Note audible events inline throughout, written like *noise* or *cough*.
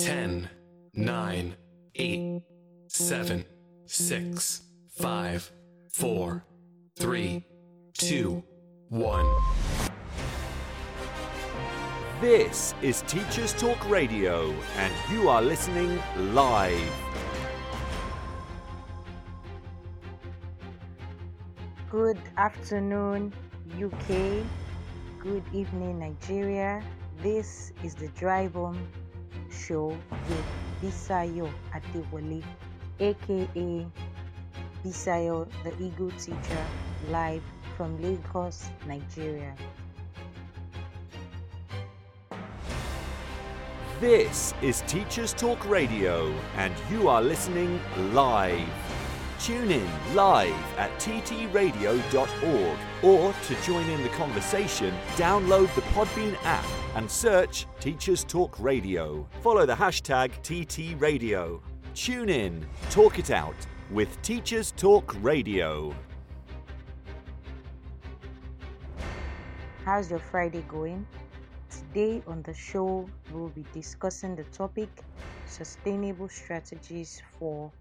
10, 9, 8, 7, 6, 5, 4, 3, 2, 1. This is Teachers Talk Radio, and you are listening live. Good afternoon, UK. Good evening, Nigeria. This is the Drive Home Show with Bisayo Adewale, aka Bisayo, the Eagle Teacher, live from Lagos, Nigeria. This is Teachers Talk Radio, and you are listening live. Tune in live at ttradio.org or to join in the conversation, download the Podbean app and search Teachers Talk Radio. Follow the hashtag TTRadio. Tune in, talk it out with Teachers Talk Radio. How's your Friday going? Today on the show, we'll be discussing the topic sustainable strategies for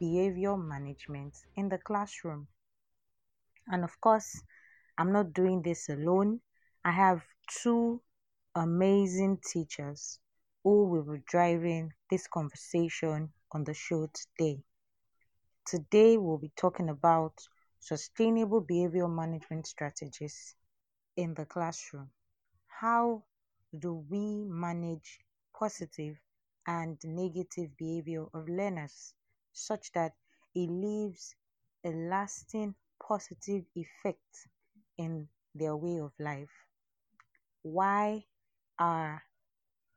behavior management in the classroom. And of course, I'm not doing this alone. I have two amazing teachers who will be driving this conversation on the show today. Today, we'll be talking about sustainable behavior management strategies in the classroom. How do we manage positive and negative behavior of learners such that it leaves a lasting positive effect in their way of life? Why are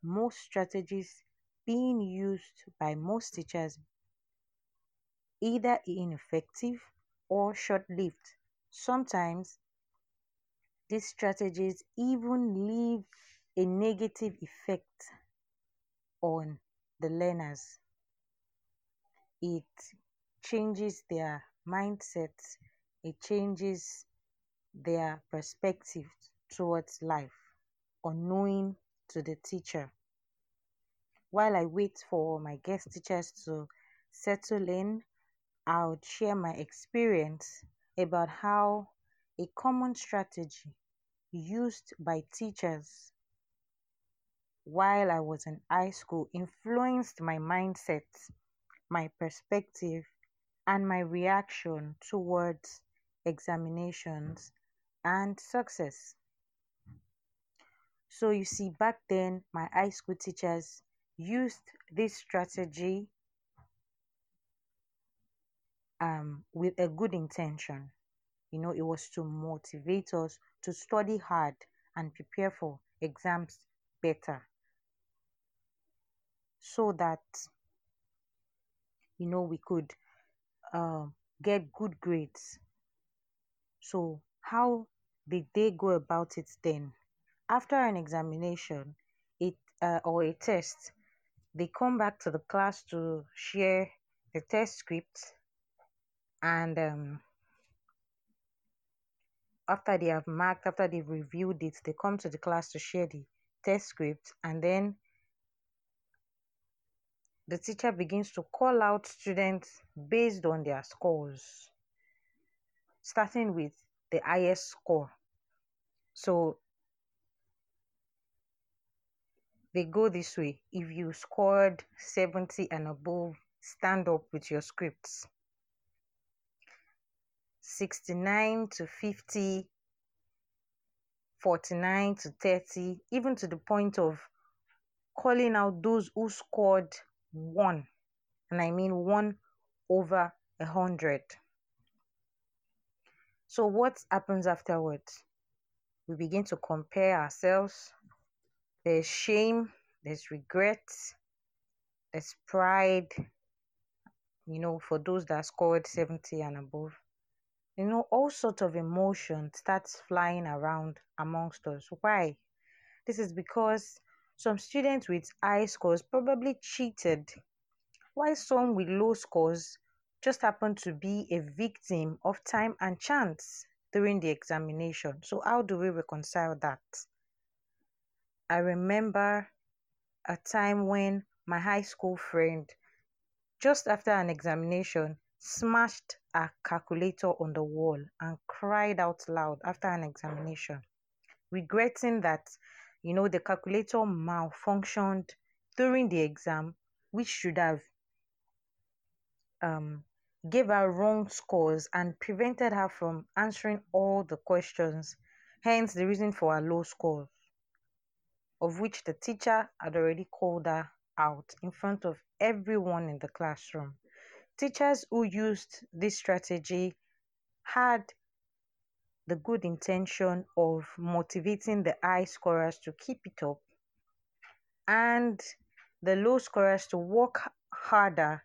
most strategies being used by most teachers either ineffective or short lived? Sometimes these strategies even leave a negative effect on the learners. It changes their mindset, it changes their perspective towards life, or knowing to the teacher. While I wait for my guest teachers to settle in, I'll share my experience about how a common strategy used by teachers while I was in high school influenced my mindset, my perspective, and my reaction towards examinations and success. So, you see, back then, my high school teachers used this strategy um, with a good intention. You know, it was to motivate us to study hard and prepare for exams better so that you know we could uh, get good grades. So how did they go about it then? After an examination it uh, or a test they come back to the class to share the test script and um, after they have marked after they've reviewed it they come to the class to share the test script and then the teacher begins to call out students based on their scores, starting with the highest score. So they go this way. If you scored 70 and above, stand up with your scripts. 69 to 50, 49 to 30, even to the point of calling out those who scored one, and I mean one over a hundred. So, what happens afterwards? We begin to compare ourselves. There's shame, there's regret, there's pride, you know, for those that scored 70 and above. You know, all sorts of emotion starts flying around amongst us. Why? This is because some students with high scores probably cheated, while some with low scores just happened to be a victim of time and chance during the examination. So, how do we reconcile that? I remember a time when my high school friend, just after an examination, smashed a calculator on the wall and cried out loud after an examination, regretting that, you know, the calculator malfunctioned during the exam, which should have um, gave her wrong scores and prevented her from answering all the questions, hence the reason for her low scores, of which the teacher had already called her out in front of everyone in the classroom. Teachers who used this strategy had the good intention of motivating the high scorers to keep it up and the low scorers to work harder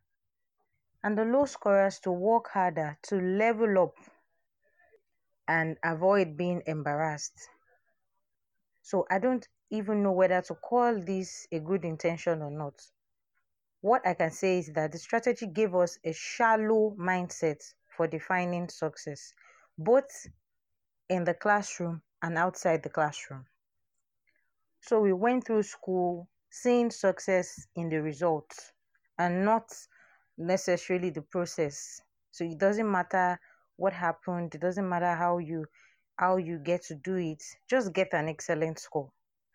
and the low scorers to work harder to level up and avoid being embarrassed. So I don't even know whether to call this a good intention or not. What I can say is that the strategy gave us a shallow mindset for defining success, both in the classroom and outside the classroom. So we went through school seeing success in the results and not necessarily the process. So it doesn't matter what happened, it doesn't matter how you how you get to do it, just get an excellent score.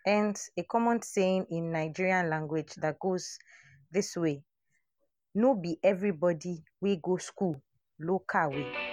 And a common saying in Nigerian language that goes this way no be everybody we go school local way.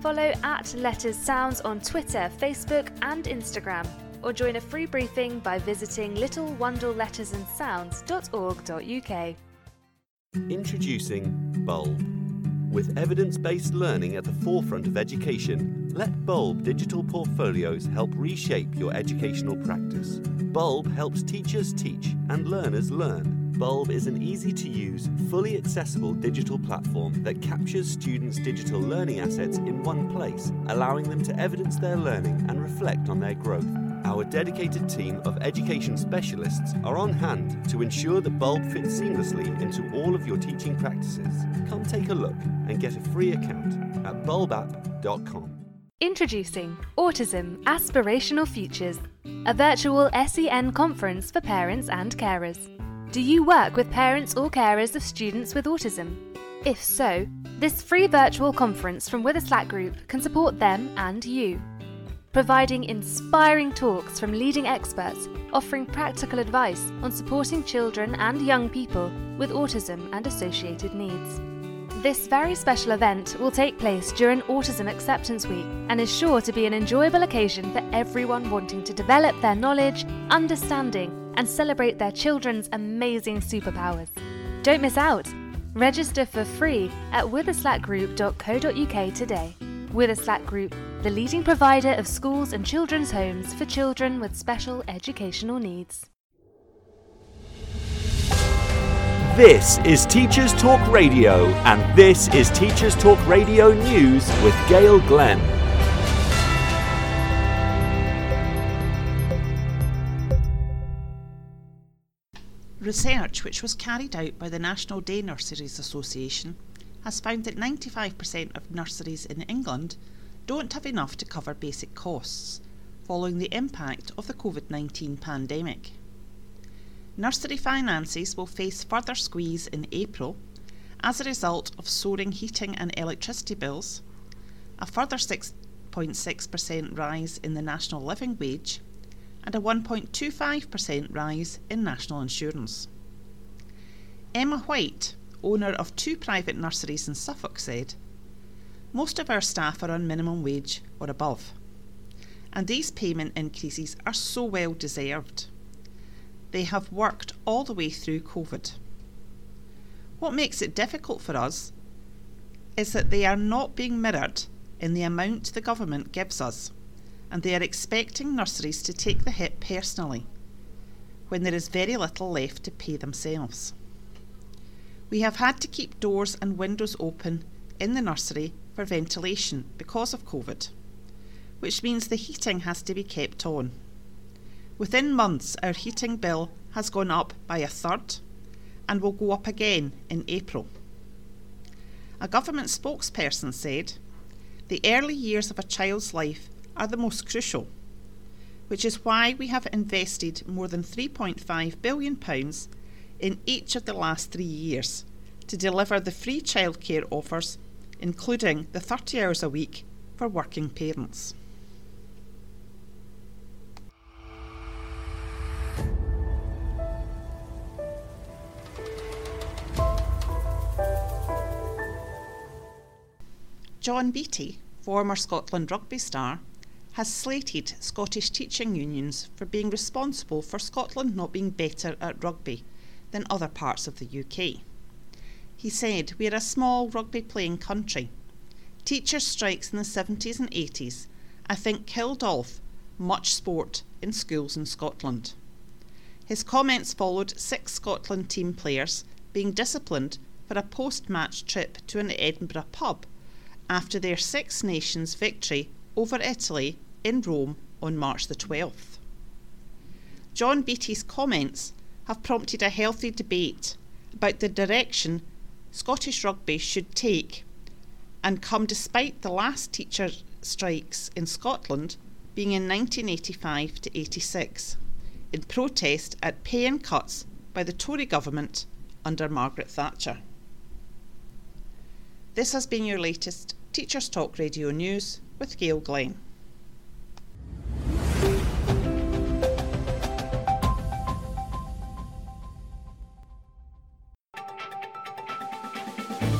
Follow at Letters Sounds on Twitter, Facebook, and Instagram, or join a free briefing by visiting littlewandlelettersandsounds.org.uk. Introducing Bulb. With evidence based learning at the forefront of education, let Bulb digital portfolios help reshape your educational practice. Bulb helps teachers teach and learners learn Bulb is an easy to use, fully accessible digital platform that captures students' digital learning assets in one place, allowing them to evidence their learning and reflect on their growth. Our dedicated team of education specialists are on hand to ensure that Bulb fits seamlessly into all of your teaching practices. Come take a look and get a free account at bulbapp.com. Introducing Autism Aspirational Futures, a virtual SEN conference for parents and carers. Do you work with parents or carers of students with autism? If so, this free virtual conference from Witherslack Group can support them and you. Providing inspiring talks from leading experts, offering practical advice on supporting children and young people with autism and associated needs. This very special event will take place during Autism Acceptance Week and is sure to be an enjoyable occasion for everyone wanting to develop their knowledge, understanding, and celebrate their children's amazing superpowers. Don't miss out! Register for free at witherslackgroup.co.uk today. Witherslack Group, the leading provider of schools and children's homes for children with special educational needs. This is Teachers Talk Radio, and this is Teachers Talk Radio News with Gail Glenn. Research which was carried out by the National Day Nurseries Association has found that 95% of nurseries in England don't have enough to cover basic costs following the impact of the COVID 19 pandemic. Nursery finances will face further squeeze in April as a result of soaring heating and electricity bills, a further 6.6% rise in the national living wage, and a 1.25% rise in national insurance. Emma White, owner of two private nurseries in Suffolk, said, Most of our staff are on minimum wage or above, and these payment increases are so well deserved. They have worked all the way through COVID. What makes it difficult for us is that they are not being mirrored in the amount the government gives us, and they are expecting nurseries to take the hit personally when there is very little left to pay themselves. We have had to keep doors and windows open in the nursery for ventilation because of COVID, which means the heating has to be kept on. Within months, our heating bill has gone up by a third and will go up again in April. A government spokesperson said, The early years of a child's life are the most crucial, which is why we have invested more than £3.5 billion in each of the last three years to deliver the free childcare offers, including the 30 hours a week for working parents. John Beattie, former Scotland rugby star, has slated Scottish teaching unions for being responsible for Scotland not being better at rugby than other parts of the UK. He said, We are a small rugby playing country. Teacher strikes in the 70s and 80s, I think, killed off much sport in schools in Scotland. His comments followed six Scotland team players being disciplined for a post match trip to an Edinburgh pub after their Six Nations victory over Italy in Rome on March the 12th. John Beattie's comments have prompted a healthy debate about the direction Scottish rugby should take and come despite the last teacher strikes in Scotland being in 1985 to 86 in protest at pay and cuts by the Tory government under Margaret Thatcher. This has been your latest Teachers Talk Radio News with Gail Glenn.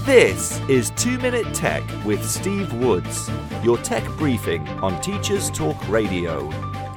This is 2 Minute Tech with Steve Woods, your tech briefing on Teachers Talk Radio.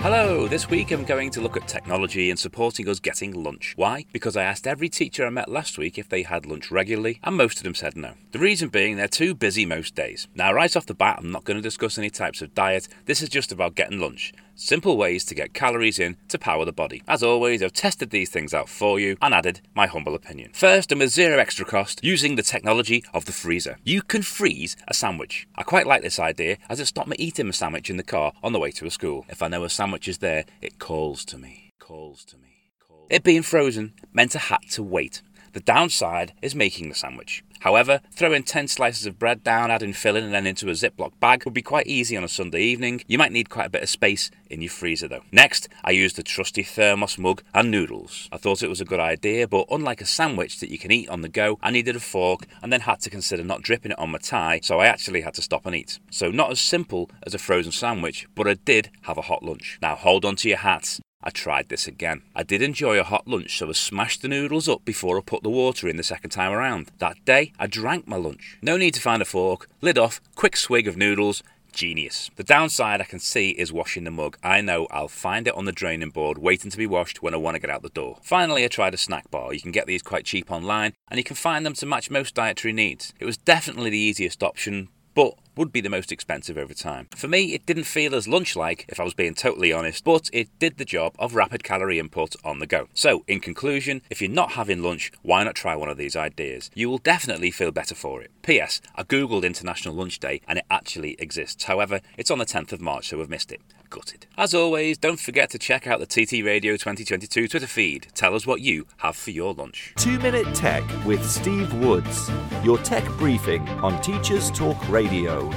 Hello, this week I'm going to look at technology and supporting us getting lunch. Why? Because I asked every teacher I met last week if they had lunch regularly, and most of them said no. The reason being they're too busy most days. Now, right off the bat, I'm not going to discuss any types of diet, this is just about getting lunch. Simple ways to get calories in to power the body. As always, I've tested these things out for you and added my humble opinion. First, and with zero extra cost, using the technology of the freezer. You can freeze a sandwich. I quite like this idea as it stopped me eating a sandwich in the car on the way to a school. If I know a sandwich is there, it calls to me. Calls to me. Calls. It being frozen meant I had to wait. The downside is making the sandwich. However, throwing 10 slices of bread down, adding filling, and then into a Ziploc bag would be quite easy on a Sunday evening. You might need quite a bit of space in your freezer though. Next, I used the trusty thermos mug and noodles. I thought it was a good idea, but unlike a sandwich that you can eat on the go, I needed a fork and then had to consider not dripping it on my tie, so I actually had to stop and eat. So, not as simple as a frozen sandwich, but I did have a hot lunch. Now, hold on to your hats. I tried this again. I did enjoy a hot lunch, so I smashed the noodles up before I put the water in the second time around. That day, I drank my lunch. No need to find a fork, lid off, quick swig of noodles, genius. The downside I can see is washing the mug. I know I'll find it on the draining board waiting to be washed when I want to get out the door. Finally, I tried a snack bar. You can get these quite cheap online and you can find them to match most dietary needs. It was definitely the easiest option, but would be the most expensive over time. For me, it didn't feel as lunch like, if I was being totally honest, but it did the job of rapid calorie input on the go. So, in conclusion, if you're not having lunch, why not try one of these ideas? You will definitely feel better for it. P.S. I googled International Lunch Day and it actually exists. However, it's on the 10th of March, so we've missed it. Gutted. As always, don't forget to check out the TT Radio 2022 Twitter feed. Tell us what you have for your lunch. 2 Minute Tech with Steve Woods, your tech briefing on Teachers Talk Radio.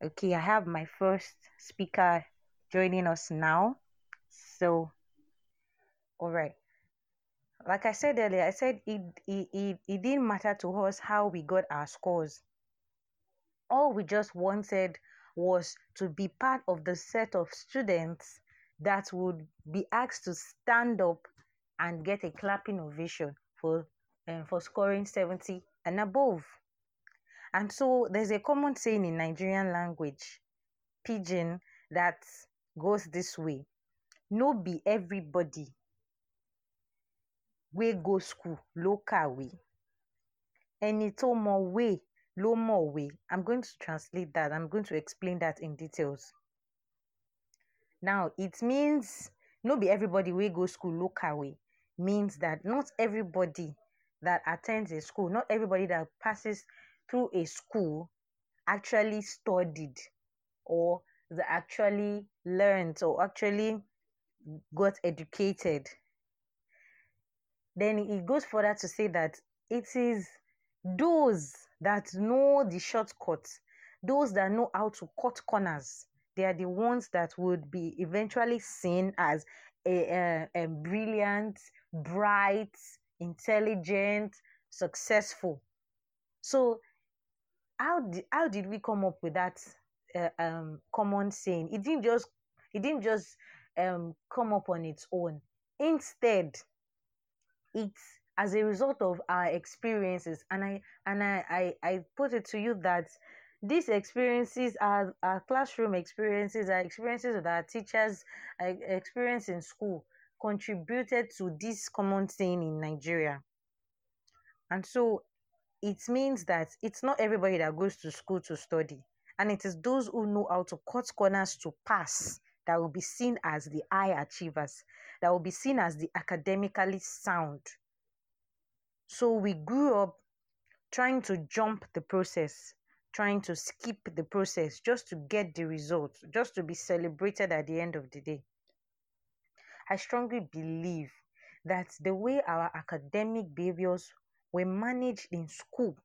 Okay, I have my first speaker joining us now. So, all right. Like I said earlier, I said it, it, it, it didn't matter to us how we got our scores. All we just wanted was to be part of the set of students that would be asked to stand up and get a clapping ovation for um, for scoring 70 and above. And so there's a common saying in Nigerian language, pidgin, that goes this way. No be everybody we go school ló kàwé. Ẹni tó mọ̀wé ló mọ̀wé. I'm going to translate that. I'm going to explain that in details. Now, it means no be everybody wey go school ló kàwé means that not everybody that attends a school, not everybody that passes through a school actually studied or they actually learned or actually got educated. Then it goes further to say that it is those that know the shortcuts, those that know how to cut corners, they are the ones that would be eventually seen as a, a, a brilliant, bright, intelligent, successful. So, how did how did we come up with that uh, um, common saying? It didn't just it didn't just um, come up on its own. Instead, it's as a result of our experiences, and I and I I, I put it to you that these experiences are our classroom experiences, our experiences that our teachers uh, experience in school contributed to this common saying in Nigeria. And so it means that it's not everybody that goes to school to study. And it is those who know how to cut corners to pass that will be seen as the high achievers, that will be seen as the academically sound. So we grew up trying to jump the process, trying to skip the process just to get the result, just to be celebrated at the end of the day. I strongly believe that the way our academic behaviors were managed in school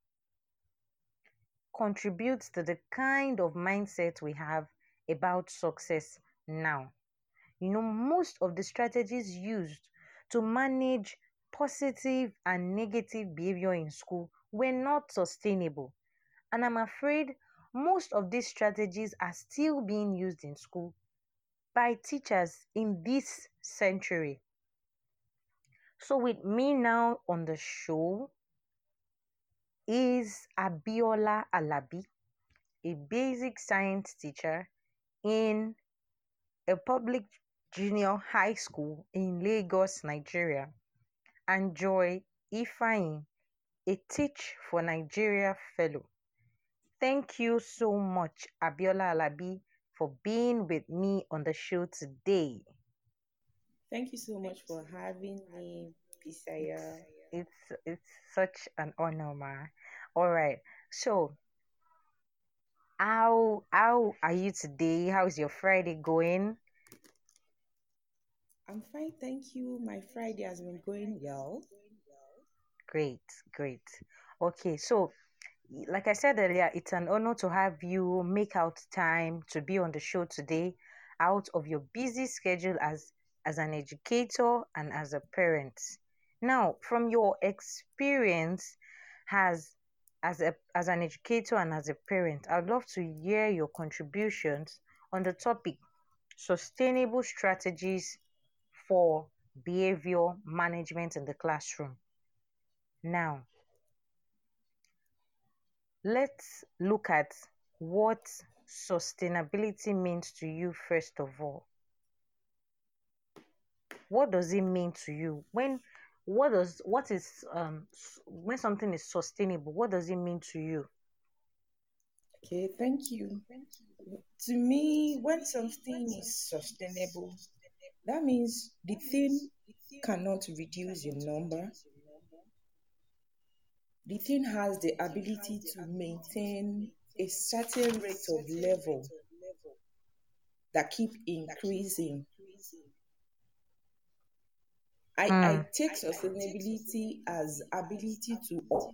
contributes to the kind of mindset we have about success now. You know, most of the strategies used to manage positive and negative behavior in school were not sustainable. And I'm afraid most of these strategies are still being used in school by teachers in this century. So, with me now on the show is Abiola Alabi, a basic science teacher in a public junior high school in Lagos, Nigeria, and Joy Ifeanyi, a Teach for Nigeria fellow. Thank you so much, Abiola Alabi, for being with me on the show today. Thank you so much for having me, Bisaya. It's it's such an honor, ma. All right. So, how how are you today? How's your Friday going? I'm fine, thank you. My Friday has been going well. Great, great. Okay, so like I said earlier, it's an honor to have you make out time to be on the show today out of your busy schedule as as an educator and as a parent. Now, from your experience as as a as an educator and as a parent, I'd love to hear your contributions on the topic sustainable strategies for behavior management in the classroom. Now, let's look at what sustainability means to you first of all. What does it mean to you when what does what is um when something is sustainable what does it mean to you okay thank you to me when something is sustainable that means the thing cannot reduce in number the thing has the ability to maintain a certain rate of level that keep increasing I, mm. I take sustainability as ability to up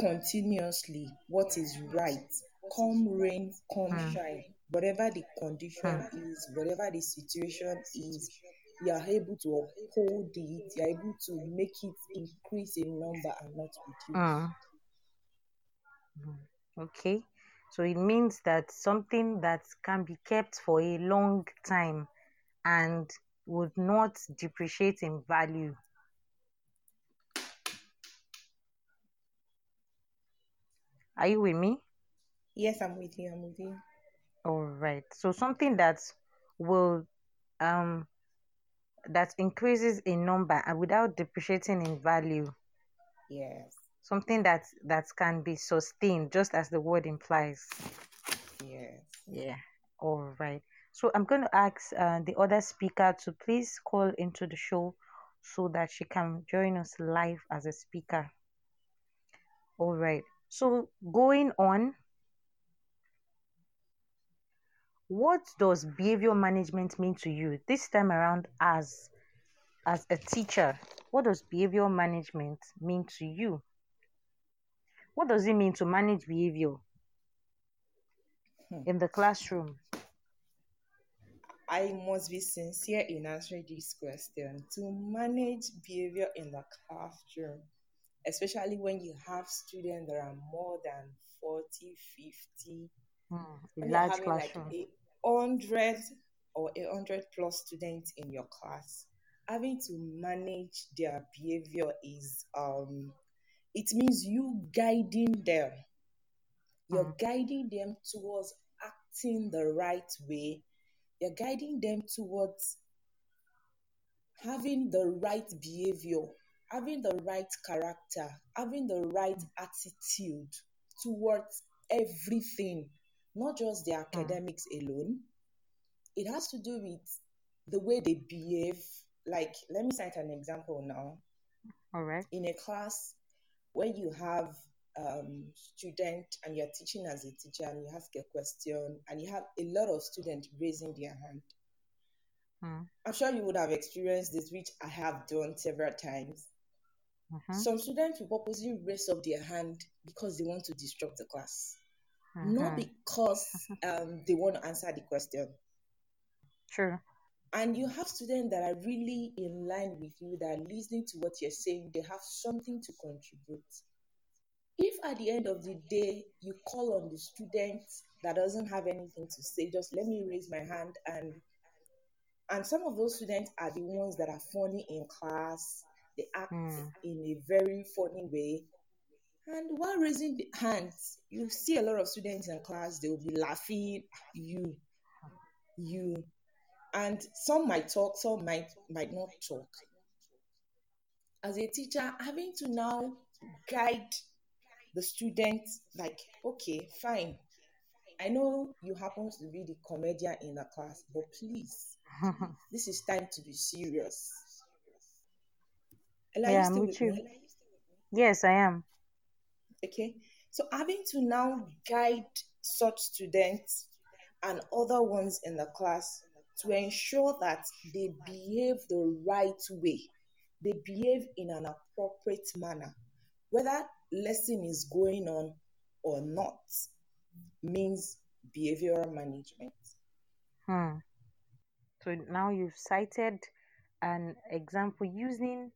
continuously what is right. Come rain, come mm. shine. Whatever the condition mm. is, whatever the situation is, you are able to uphold it, you are able to make it increase in number and not reduce. Mm. Okay. So it means that something that can be kept for a long time and would not depreciate in value. Are you with me? Yes, I'm with you. I'm with you. All right. So something that will um that increases in number and without depreciating in value. Yes. Something that that can be sustained, just as the word implies. Yes. Yeah. All right. So I'm going to ask uh, the other speaker to please call into the show so that she can join us live as a speaker. All right. So going on, what does behavior management mean to you this time around as as a teacher? What does behavior management mean to you? What does it mean to manage behavior Hmm. in the classroom? I must be sincere in answering this question. To manage behavior in the classroom, especially when you have students that are more than 40, 50, Hmm, a large classroom. like a hundred or a hundred plus students in your class, having to manage their behavior is um it means you guiding them. You're Mm. guiding them towards acting the right way. You're guiding them towards having the right behavior, having the right character, having the right attitude towards everything, not just the academics alone. It has to do with the way they behave. Like, let me cite an example now. All right. In a class where you have um, student and you're teaching as a teacher and you ask a question and you have a lot of students raising their hand. Mm. I'm sure you would have experienced this, which I have done several times. Mhm. Some students will purposely raise up their hand because they want to disrupt the class, not Mhm. because *laughs* um, they want to answer the question. True. And you have students that are really in line with you, that are listening to what you're saying, they have something to contribute. If at the end of the day you call on the student that doesn't have anything to say, just let me raise my hand and and some of those students are the ones that are funny in class, they act Mm. in a very funny way. And while raising the hands, you see a lot of students in class, they will be laughing, you, you, and some might talk, some might might not talk. As a teacher, having to now guide the student, like, okay, fine. I know you happen to be the comedian in the class, but please, *laughs* this is time to be serious. Ella, Yeah, you I'm still with with you. me? yes, I am. Okay. So having to now guide such students and other ones in the class to ensure that they behave the right way, they behave in an appropriate manner, whether lesson is going on or not, means behavioral management. Hmm. So now you've cited an example using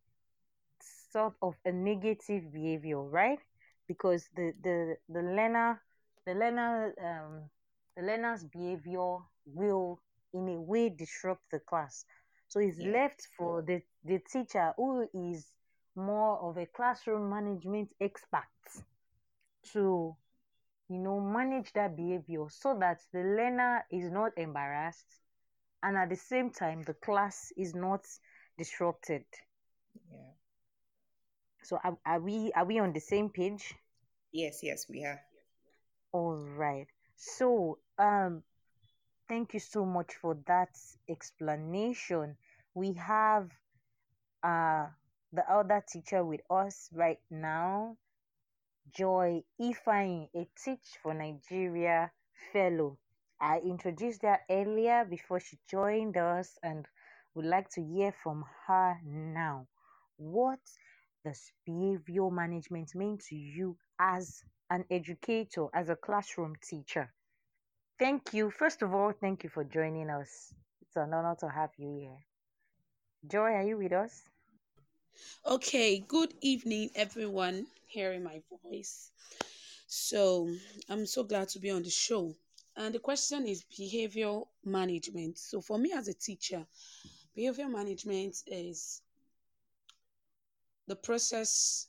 sort of a negative behavior, right? Because the the the learner the learner um the learner's behavior will in a way disrupt the class. So it's Yeah. left for the the teacher who is more of a classroom management expert to you know manage that behavior so that the learner is not embarrassed and at the same time the class is not disrupted Yeah. So are, are we are we on the same page Yes, yes, we are. all right so um thank you so much for that explanation we have uh the other teacher with us right now Joy Ifeanyi, a Teach for Nigeria fellow. I introduced her earlier before she joined us and would like to hear from her now. What does behavior management mean to you as an educator, as a classroom teacher? Thank you. First of all, thank you for joining us. It's an honor to have you here. Joy, are you with us? Okay, good evening, everyone hearing my voice. So I'm so glad to be on the show. And the question is behavior management. So for me as a teacher, behavior management is the process,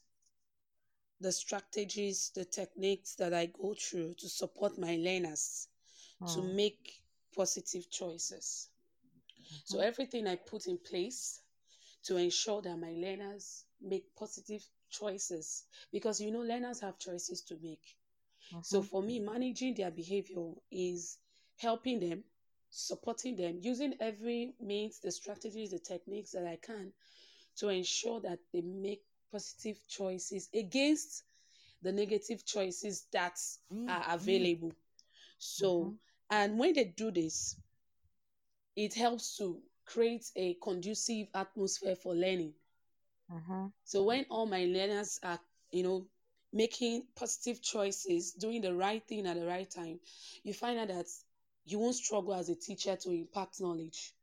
the strategies, the techniques that I go through to support my learners to Mm. make positive choices. So everything I put in place to ensure that my learners make positive choices because you know learners have choices to make. So for me, managing their behavior is helping them, supporting them, using every means, the strategies, the techniques that I can to ensure that they make positive choices against the negative choices that mm, are mm. available. So, mm-hmm. and when they do this, it helps to create a conducive atmosphere for learning. Mhm. So when all my learners are, you know, making positive choices, doing the right thing at the right time, you find out that you won't struggle as a teacher to impart knowledge.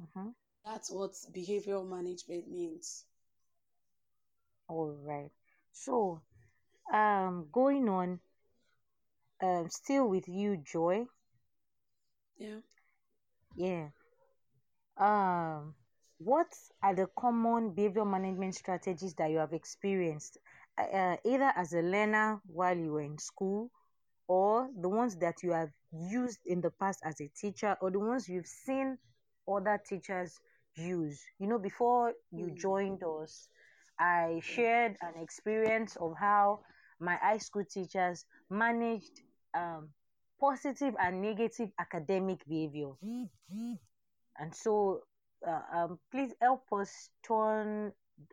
Mm-hmm. That's what behavioral management means. All right. So, um, going on, um, still with you, Joy. Yeah. Yeah. Um, what are the common behavior management strategies that you have experienced, uh, uh, either as a learner while you were in school, or the ones that you have used in the past as a teacher, or the ones you've seen other teachers use? You know, before you joined us, I shared an experience of how my high school teachers managed um, positive and negative academic behavior. And so, uh, um, please help us turn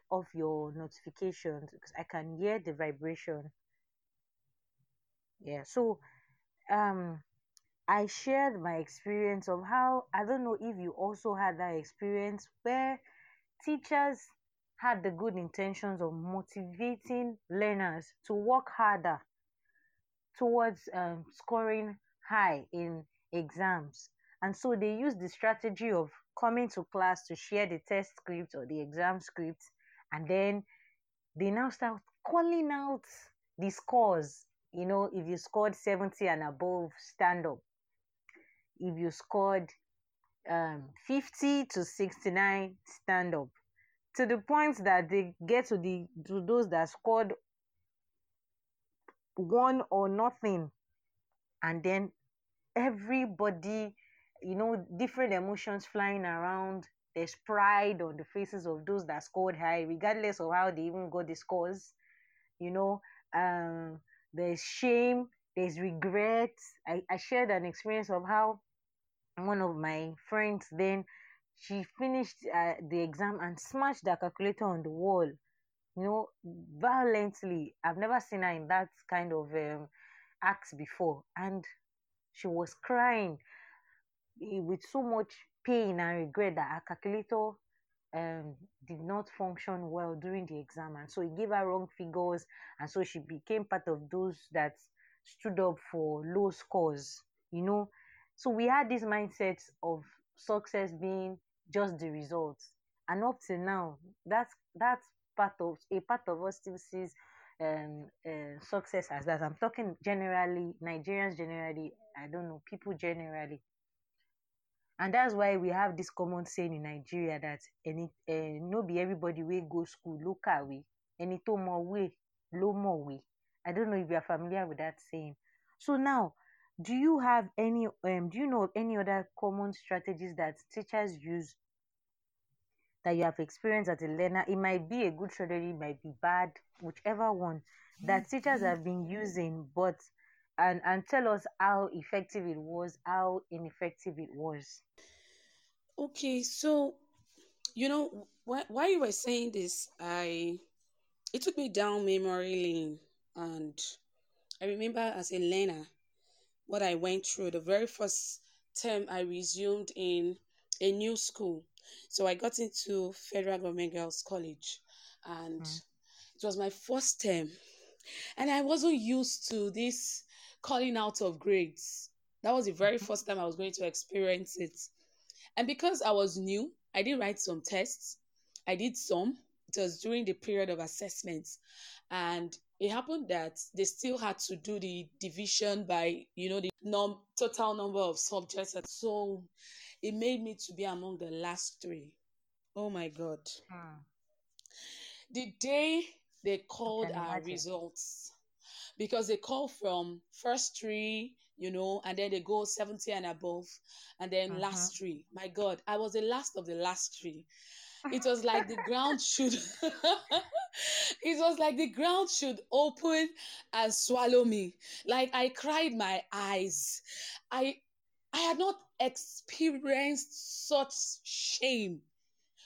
off your notifications because I can hear the vibration. Yeah. So, um, I shared my experience of how I don't know if you also had that experience where teachers had the good intentions of motivating learners to work harder towards um, scoring high in exams. And so they use the strategy of coming to class to share the test script or the exam script, and then they now start calling out the scores. You know, if you scored 70 and above, stand up. If you scored um, 50 to 69, stand up. To the point that they get to the to those that scored one or nothing, and then everybody, you know, different emotions flying around. There's pride on the faces of those that scored high, regardless of how they even got the scores. You know, um, there's shame, there's regret. I, I shared an experience of how one of my friends then she finished uh, the exam and smashed the calculator on the wall you know violently. I've never seen her in that kind of um, acts before and she was crying eh, with so much pain and regret that her calculator um, did not function well during the exam and so it gave her wrong figures and so she became part of those that stood up for low scores you know so we had this mindset of success being just the results and up to now that's that's part of a part of us still sees um uh, success as that. I'm talking generally nigerians generally i don't know people generally. And that's why we have this common saying in nigeria that any uh, no be everybody wey go school ló kàwé ẹni tó more way, low more mọ̀wé. I don't know if you are familiar with that saying. So now do you have any um do you know of any other common strategies that teachers use that you have experienced as a learner? It might be a good strategy it might be bad whichever one that teachers have been using but and and tell us how effective it was how ineffective it was. Okay, so you know wh- while you were saying this, I it took me down memory lane, and I remember as a learner what I went through the very first term I resumed in a new school. So I got into Federal Government Girls College, and hmm. it was my first term, and I wasn't used to this calling out of grades. That was the very mm-hmm. first time I was going to experience it. And because I was new, I did write some tests. I did some. It was during the period of assessments. And it happened that they still had to do the division by you know the num total number of subjects and so it made me to be among the last three. Oh my god Hmm. the day they called our results because they call from first three you know and then they go 70 and above and then Mhm. last three my god i was the last of the last three it was like the ground should *laughs* it was like the ground should open and swallow me. Like i cried my eyes. I i had not experienced such shame.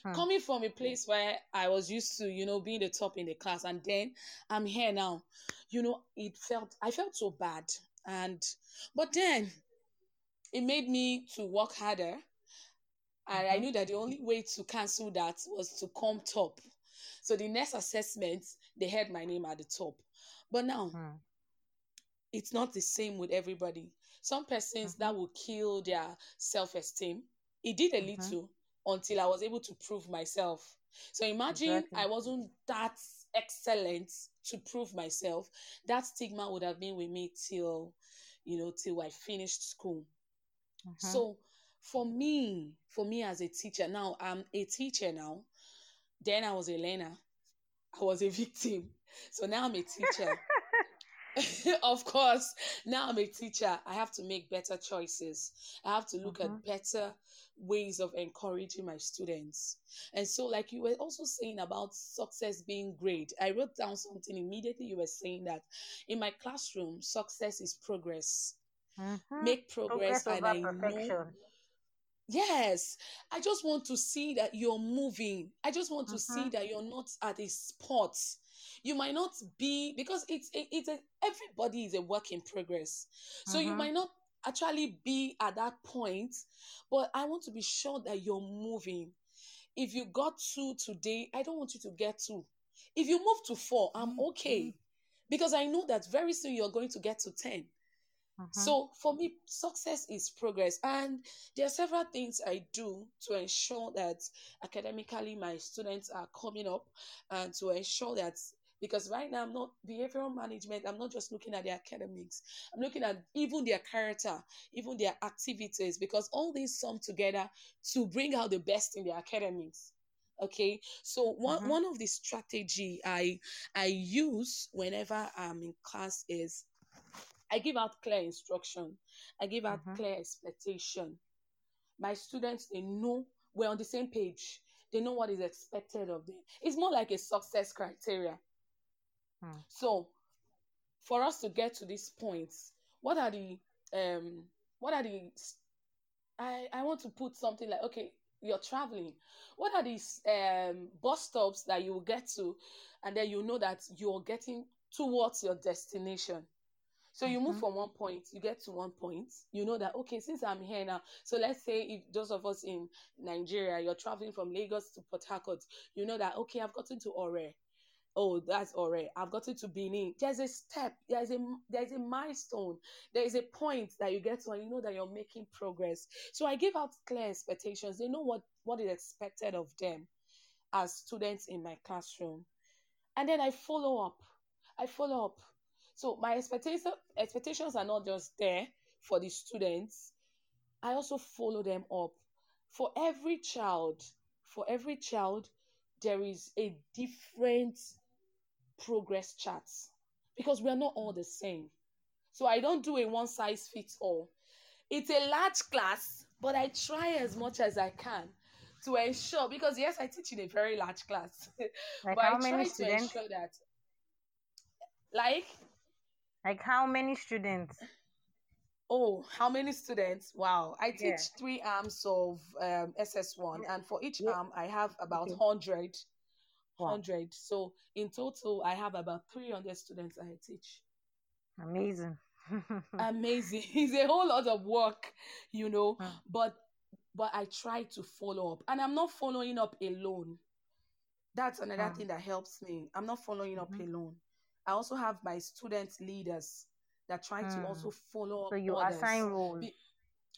Hmm. coming from a place where i was used to you know being the top in the class and then i'm here now. You know it felt i felt so bad. And but then it made me to work harder and I knew that the only way to cancel that was to come top. So the next assessment, they had my name at the top. But now Hmm. it's not the same with everybody. Some persons that will kill their self-esteem. It did a Mhm. little until I was able to prove myself. So imagine Exactly. I wasn't that excellent to prove myself. That stigma would have been with me till, you know, till I finished school. Mhm. So for me, for me as a teacher, now I'm a teacher now. Then I was a learner. I was a victim. So now I'm a teacher. *laughs* *laughs* of course, now I'm a teacher. I have to make better choices. I have to look Mhm. at better ways of encouraging my students. And so, like you were also saying about success being great, I wrote down something immediately. You were saying that in my classroom, success is progress. Mhm. Make progress, Progress and I know perfection. Yes, I just want to see that you're moving. I just want to see Mhm. that you're not at a spot. You might not be because it's a, it's a, everybody is a work in progress. So you Mhm. might not actually be at that point, but I want to be sure that you're moving. If you got two today, I don't want you to get two. If you move to four, I'm okay because I know that very soon you're going to get to 10. Mhm. So for me, success is progress, and there are several things I do to ensure that academically my students are coming up, and to ensure that because right now I'm not behavioral management. I'm not just looking at their academics. I'm looking at even their character, even their activities, because all these sum together to bring out the best in their academics. Okay, so one Mhm. one of the strategy I I use whenever I'm in class is I give out clear instruction. I give out Mhm. clear expectation. My students, they know we're on the same page. They know what is expected of them. It's more like a success criteria. Hmm. So, for us to get to this point, what are the um what are the I I want to put something like okay, you're traveling. What are these um bus stops that you will get to, and then you know that you're getting towards your destination. So you move Mhm. from one point, you get to one point, you know that okay, since I'm here now, so let's say if those of us in Nigeria, you're traveling from Lagos to Port Harcourt, you know that okay, I've gotten to Ore. Oh, that's Ore. I've gotten to Benin. There's a step, there's a there's a milestone, there is a point that you get to, and you know that you're making progress. So I give out clear expectations. They know what what is expected of them as students in my classroom, and then I follow up. I follow up. So my expectation expectations are not just there for the students. I also follow them up. For every child, for every child, there is a different progress chart because we are not all the same. So I don't do a one size fits all. It's a large class, but I try as much as I can to ensure because yes, I teach in a very large class, *laughs* Like but how I try many to ensure that like Like how many students? Oh, how many students? Wow. I teach Yeah. three arms of um, SS1, and for each Yeah. arm, I have about Okay. 100. Wow. 100. So in total, I have about 300 students I teach. Amazing. *laughs* Amazing. *laughs* it's a whole lot of work, you know, Hmm. but but I try to follow up. And I'm not following up alone. That's another Hmm. thing that helps me. I'm not following up Mhm. alone. I also have my student leaders that try to Hmm. also follow up so you others. assign roles. Be-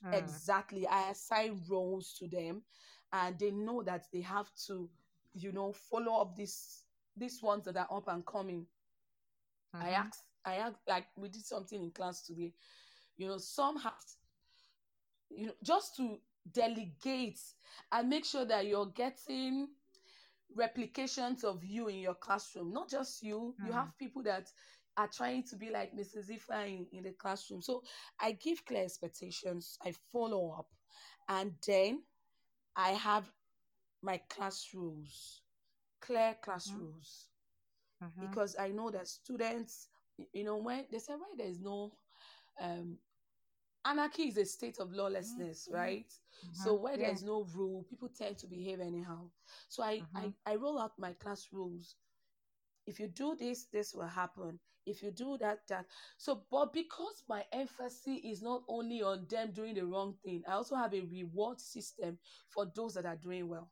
Hmm. Exactly. I assign roles to them and they know that they have to, you know, follow up these these ones that are up and coming. I asked, I asked, like we did something in class today. You know, some have, you know, just to delegate and make sure that you're getting replications of you in your classroom. Not just you, you have people that are trying to be like Mrs. Ifa in, in the classroom. So I give clear expectations, I follow up, and then I have my class rules, clear class Mhm. rules, Mhm. because I know that students, you know, when they say why there's no um anarchy is a state of lawlessness, right? So Mhm. where Yeah. there's no rule, people tend to behave anyhow. So I, I, I roll out my class rules. If you do this, this will happen. If you do that, that. So, but because my emphasis is not only on them doing the wrong thing, I also have a reward system for those that are doing well.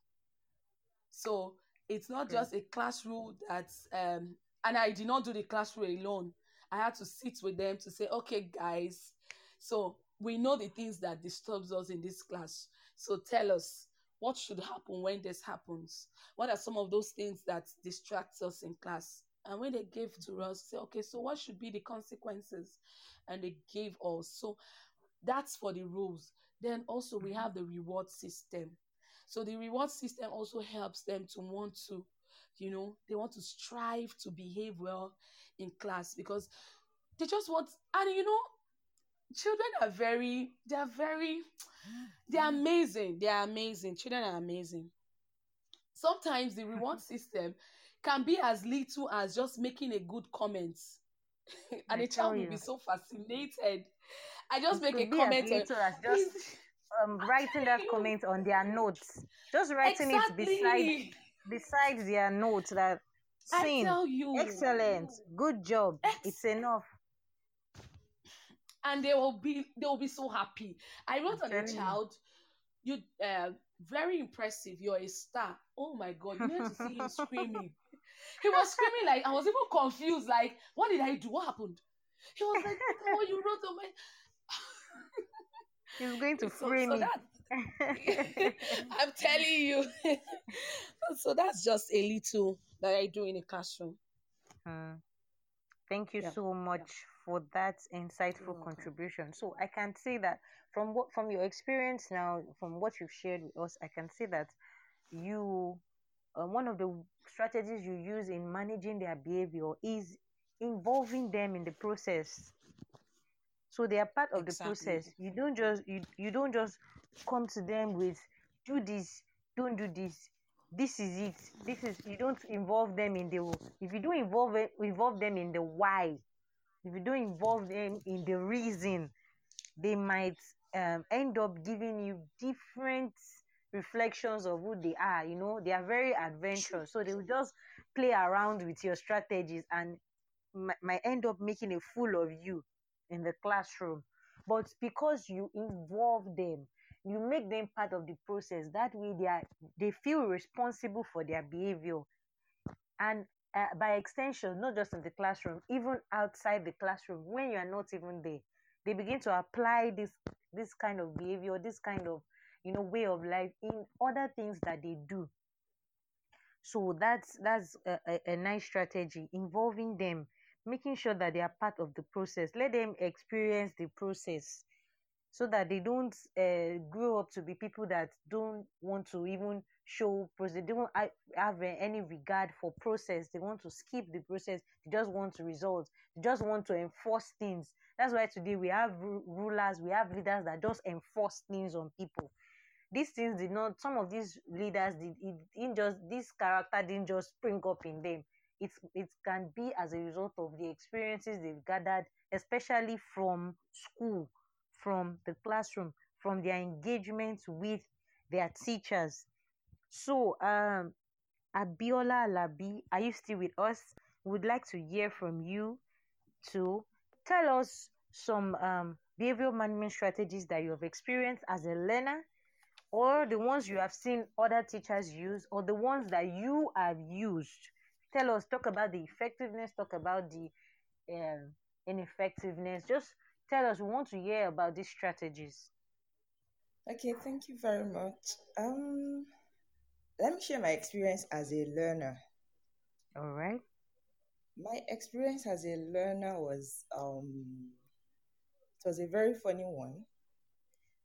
So it's not True. just a class rule that's um and I did not do the class rule alone. I had to sit with them to say, okay, guys, so we know the things that disturbs us in this class. So tell us what should happen when this happens. What are some of those things that distract us in class? And when they gave to us, say, okay, so what should be the consequences? And they gave us. So that's for the rules. Then also we have the reward system. So the reward system also helps them to want to, you know, they want to strive to behave well in class because they just want, and you know, children are very, they are very, they're amazing. They are amazing. Children are amazing. Sometimes the reward *laughs* system can be as little as just making a good comment. *laughs* and I a tell child will you. be so fascinated. I just It make a as comment. little as *laughs* just um, writing that comment on their notes. Just writing it beside beside their notes that I tell you. Excellent. Good job. Ex- It's enough. And they will be they will be so happy. I wrote on a child, you uh very impressive. You're a star. Oh my god, you need to see him screaming. *laughs* He was screaming like I was even confused. Like, what did I do? What happened? He was like, at you wrote on my. He's going to free so me. that *laughs* I'm telling you. *laughs* so that's just a little that I do in a classroom. Hmm. Thank you Yeah. so much for that insightful contribution. So I can say that from what from your experience now, from what you've shared with us, I can say that you uh, one of the strategies you use in managing their behavior is involving them in the process. So they are part of the process. You don't just you, you don't just come to them with do this, don't do this. This is it. This is you don't involve them in the if you don't involve involve them in the why, if you don't involve them in the reason, they might um, end up giving you different reflections of who they are. You know, they are very adventurous, so they will just play around with your strategies and mi- might end up making a fool of you in the classroom. But because you involve them, you make them part of the process. That way, they are they feel responsible for their behavior, and uh, by extension, not just in the classroom, even outside the classroom, when you are not even there, they begin to apply this this kind of behavior, this kind of you know way of life in other things that they do. So that's that's a, a, a nice strategy involving them, making sure that they are part of the process. Let them experience the process so that they don't uh, grow up to be people that don't want to even show process. They don't have uh, any regard for process. They want to skip the process. They just want results. They just want to enforce things. That's why today we have ru- rulers, we have leaders that just enforce things on people. These things did not. Some of these leaders did. It didn't just. This character didn't just spring up in them. It it can be as a result of the experiences they've gathered, especially from school from the classroom, from their engagement with their teachers. So, um, Abiola Alabi, are you still with us? Would like to hear from you to tell us some um, behavioral management strategies that you have experienced as a learner, or the ones you have seen other teachers use, or the ones that you have used. Tell us, talk about the effectiveness, talk about the um, ineffectiveness. Just tell us, we want to hear about these strategies. Okay, thank you very much. Um, let me share my experience as a learner. All right. my experience as a learner was um, it was a very funny one,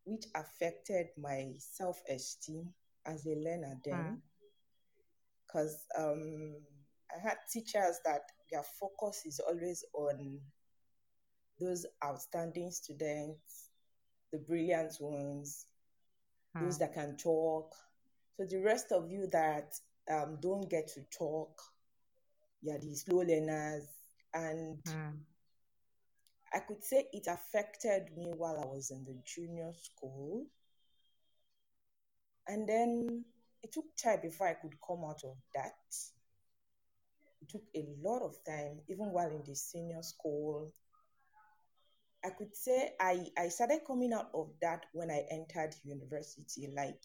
which affected my self esteem as a learner then. Because mm. um, I had teachers that their focus is always on those outstanding students, the brilliant ones, those that can talk. So the rest of you that um, don't get to talk, you're the slow learners. And mm. I could say it affected me while I was in the junior school. And then it took time before I could come out of that. It took a lot of time, even while in the senior school. I could say I, I started coming out of that when I entered university. Like,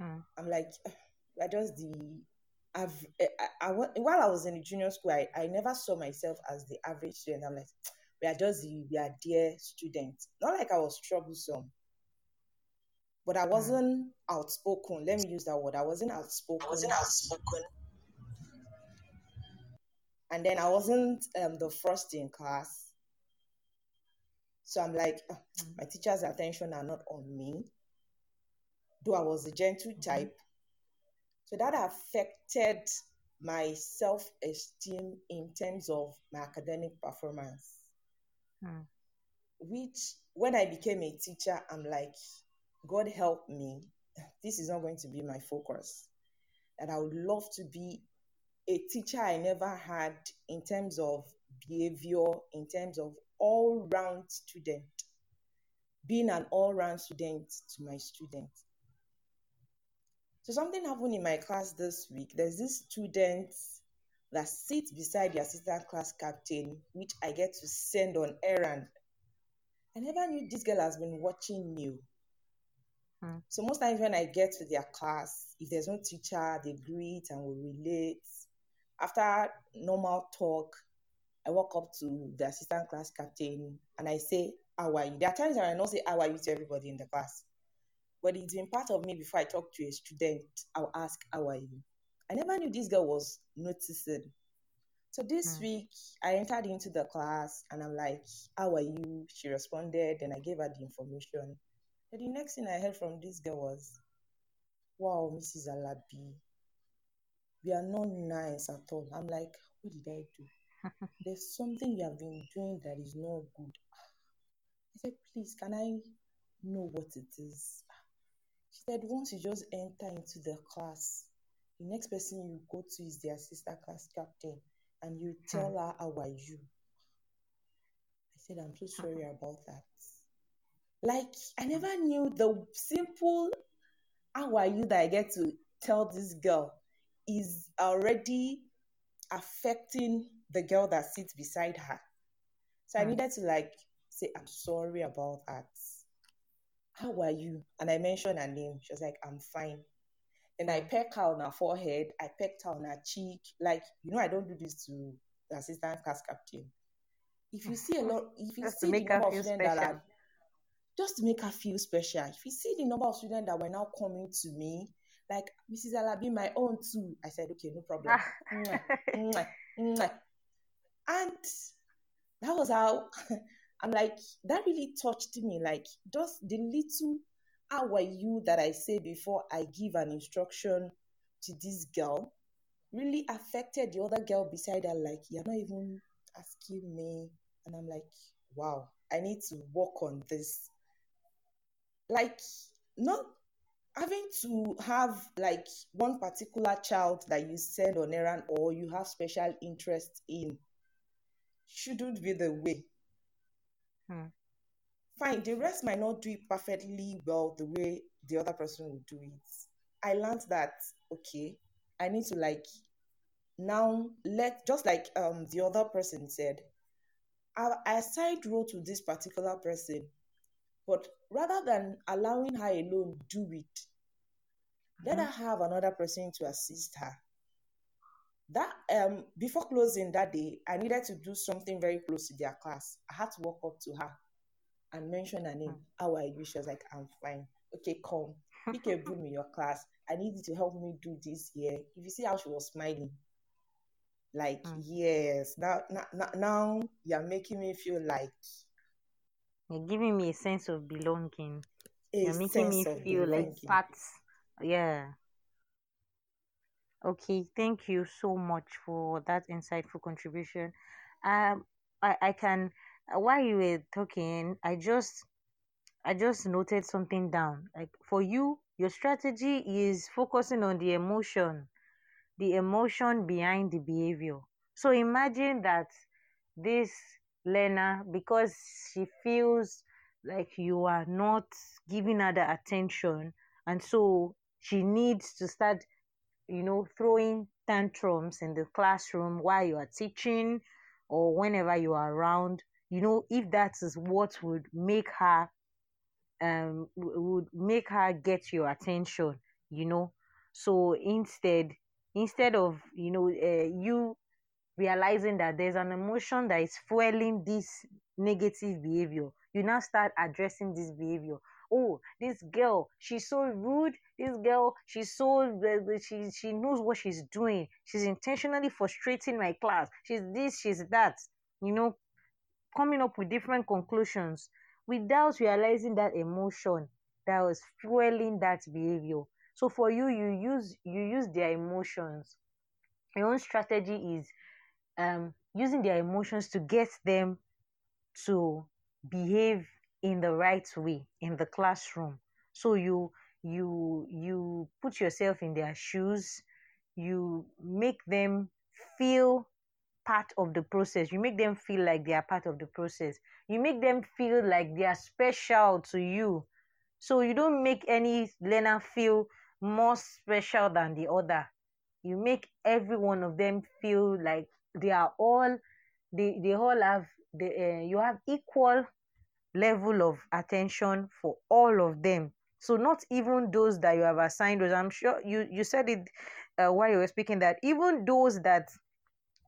hmm. I'm like, *sighs* I just the I've I, I, while I was in the junior school, I, I never saw myself as the average student. I'm like, *tsk* we are just the we are dear students. Not like I was troublesome, but I hmm. wasn't mm. outspoken. Let me use that word. I wasn't outspoken. I wasn't outspoken. And then I wasn't um, the first in class. So I'm like, oh, my teacher's attention are not on me. Though I was a gentle mm-hmm. type, so that affected my self esteem in terms of my academic performance. Hmm. Which, when I became a teacher, I'm like, God help me. This is not going to be my focus. And I would love to be a teacher I never had in terms of behavior, in terms of all round student, being an all round student to my students. So something happened in my class this week. There's this student that sits beside the assistant class captain, which I get to send on errand. I never knew this girl has been watching me. Hmm. So most times when I get to their class, if there's no teacher, they greet and we relate. After normal talk, I walk up to the assistant class captain and I say, How are you? There are times I don't say how are you to everybody in the class. But it's been part of me before I talk to a student, I'll ask, How are you? I never knew this girl was noticing. So this mm. week, I entered into the class and I'm like, How are you? She responded, and I gave her the information. And the next thing I heard from this girl was, Wow, Mrs. Alabi, we are not nice at all. I'm like, What did I do? *laughs* There's something you have been doing that is not good. I said, Please, can I know what it is? She said once you just enter into the class, the next person you go to is the assistant class captain and you tell hmm. her how are you. I said, I'm so sorry about that. Like I never knew the simple how are you that I get to tell this girl is already affecting the girl that sits beside her. So I hmm. needed to like say, I'm sorry about that how are you? And I mentioned her name. She was like, I'm fine. And I peck her on her forehead. I pecked her on her cheek. Like, you know, I don't do this to the assistant class captain. If you see a lot, if you just see the number of students that are, just to make her feel special. If you see the number of students that were now coming to me, like Mrs. Alabi, my own too. I said, okay, no problem. Ah. *laughs* and that was how *laughs* I'm like, that really touched me. Like, just the little how are you that I say before I give an instruction to this girl really affected the other girl beside her. Like, you're not even asking me. And I'm like, wow, I need to work on this. Like, not having to have like one particular child that you send on errand or you have special interest in shouldn't be the way Hmm. Fine, the rest might not do it perfectly well the way the other person would do it. I learned that okay, I need to like now let just like um the other person said, I, I assigned role to this particular person, but rather than allowing her alone do it, mm-hmm. let her have another person to assist her. That um before closing that day i needed to do something very close to their class. I had to walk up to her and mention her name. Mm. how are you? She was like i'm fine. Okay come. Pick a broom in your class. I need you to help me do this here. If you see how she was smiling Like, Mm. yes, now, now, now you're making me feel like You're giving me a sense of belonging. a You're making me feel like parts. Yeah. Okay, thank you so much for that insightful contribution. Um, I, I can while you were talking, I just I just noted something down. Like for you, your strategy is focusing on the emotion, the emotion behind the behavior. So imagine that this learner, because she feels like you are not giving her the attention, and so she needs to start, you know, throwing tantrums in the classroom while you are teaching or whenever you are around. You know, if that is what would make her um would make her get your attention you know so instead instead of you know uh, you realizing that there's an emotion that is fueling this negative behavior. You now start addressing this behavior. Oh this girl she's so rude. This girl she's so uh, she she knows what she's doing. She's intentionally frustrating my class. She's this she's that you know coming up with different conclusions without realizing that emotion that was fueling that behavior. So for you you use you use their emotions. Your own strategy is um using their emotions to get them to behave in the right way in the classroom. So you you you put yourself in their shoes. You make them feel part of the process. You make them feel like they are part of the process. You make them feel like they are special to you. So you don't make any learner feel more special than the other. You make every one of them feel like they are all they they all have the uh, you have equal level of attention for all of them. So not even those that you have assigned those. I'm sure you you said it uh, while you were speaking that even those that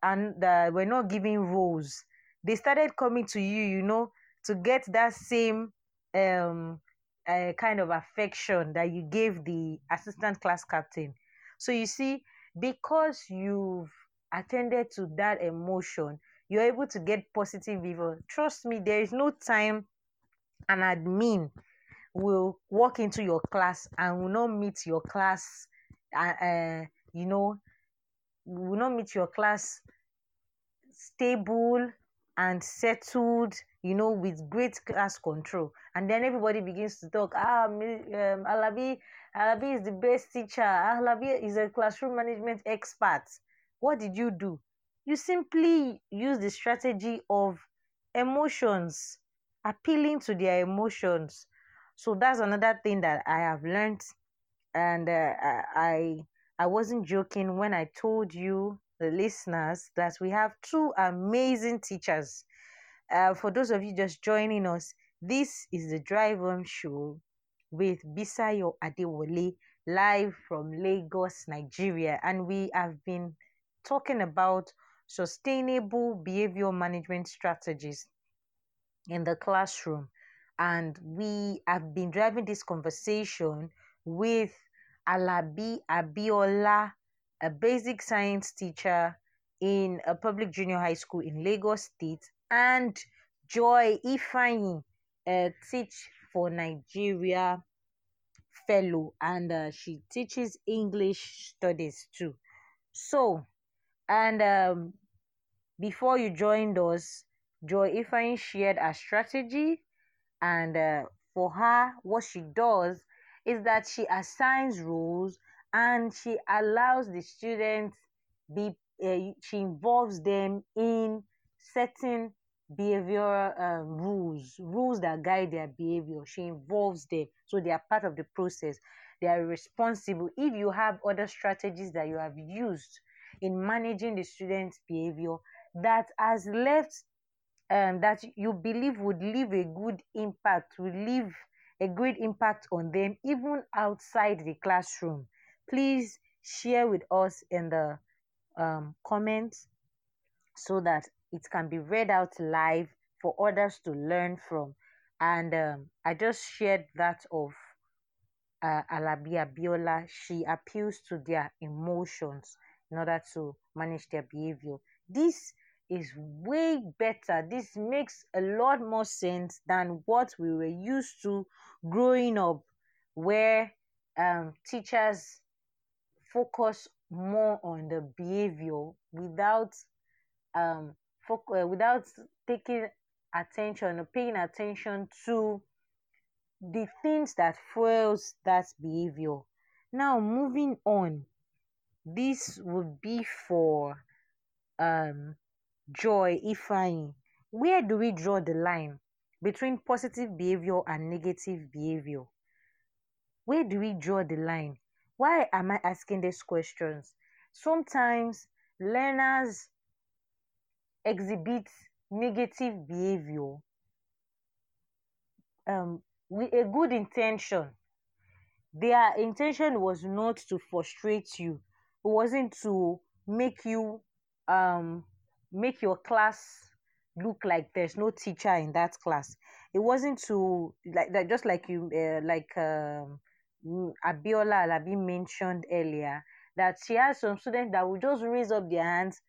and that were not giving roles they started coming to you you know to get that same um uh, kind of affection that you gave the assistant class captain. So you see because you've attended to that emotion you're able to get positive behavior trust me there is no time an admin will walk into your class and will not meet your class uh, uh, you know will not meet your class stable and settled you know with great class control. And then everybody begins to talk ah um, alabi alabi is the best teacher. Alabi is a classroom management expert what did you do? You simply use the strategy of emotions appealing to their emotions. So that's another thing that i have learned. And uh, I, I wasn't joking when I told you the listeners that we have two amazing teachers. Uh, for those of you just joining us, this is the Drive Home Show with Bisayo Adewale live from Lagos, Nigeria, and we have been talking about sustainable behavior management strategies in the classroom. And we have been driving this conversation with Alabi Abiola, a basic science teacher in a public junior high school in Lagos State, and Joy Ifeanyi, a Teach for Nigeria fellow, and uh, she teaches English studies too. So, and um, before you joined us, Joy Ifeanyi shared a strategy, and uh, for her, what she does is that she assigns roles and she allows the students be uh, she involves them in certain behavioral uh, rules rules that guide their behavior. She involves them. So they are part of the process. They are responsible. If you have other strategies that you have used in managing the students behavior that has left um, that you believe would leave a good impact would leave a great impact on them even outside the classroom. Please share with us in the um, comments so that it can be read out live for others to learn from. And um, i just shared that of uh, alabi abiola. She appeals to their emotions in order to manage their behavior. This is way better. This makes a lot more sense than what we were used to growing up, where um, teachers focus more on the behavior without um, uh, without taking attention or paying attention to the things that fuels that behavior. Now moving on, this would be for um Joy Ifeanyi. Where do we draw the line between positive behavior and negative behavior? Where do we draw the line? Why am I asking these questions? Sometimes learners exhibit negative behavior um, with a good intention. Their intention was not to frustrate you. Wasn't to make you um, make your class look like there's no teacher in that class. It wasn't to like that just like you uh, like um, Abiola Alabi mentioned earlier that she has some students that will just raise up their hands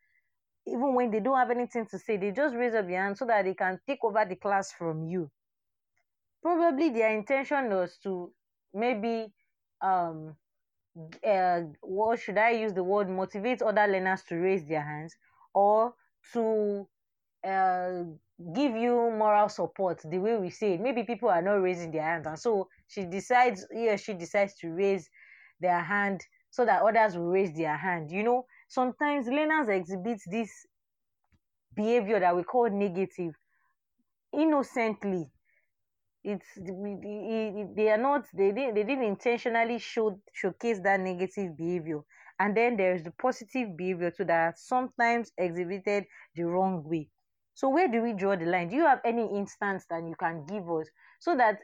even when they don't have anything to say, they just raise up their hand so that they can take over the class from you. Probably their intention was to maybe um uh, what should I use the word motivate other learners to raise their hands or to uh, give you moral support the way we say it. Maybe people are not raising their hands, and so she decides, or she decides to raise their hand so that others will raise their hand. You know, sometimes learners exhibit this behavior that we call negative innocently. It's they are not they didn't they didn't intentionally show showcase that negative behavior. And then there's the positive behavior too that sometimes exhibited the wrong way. So where do we draw the line? Do you have any instance that you can give us so that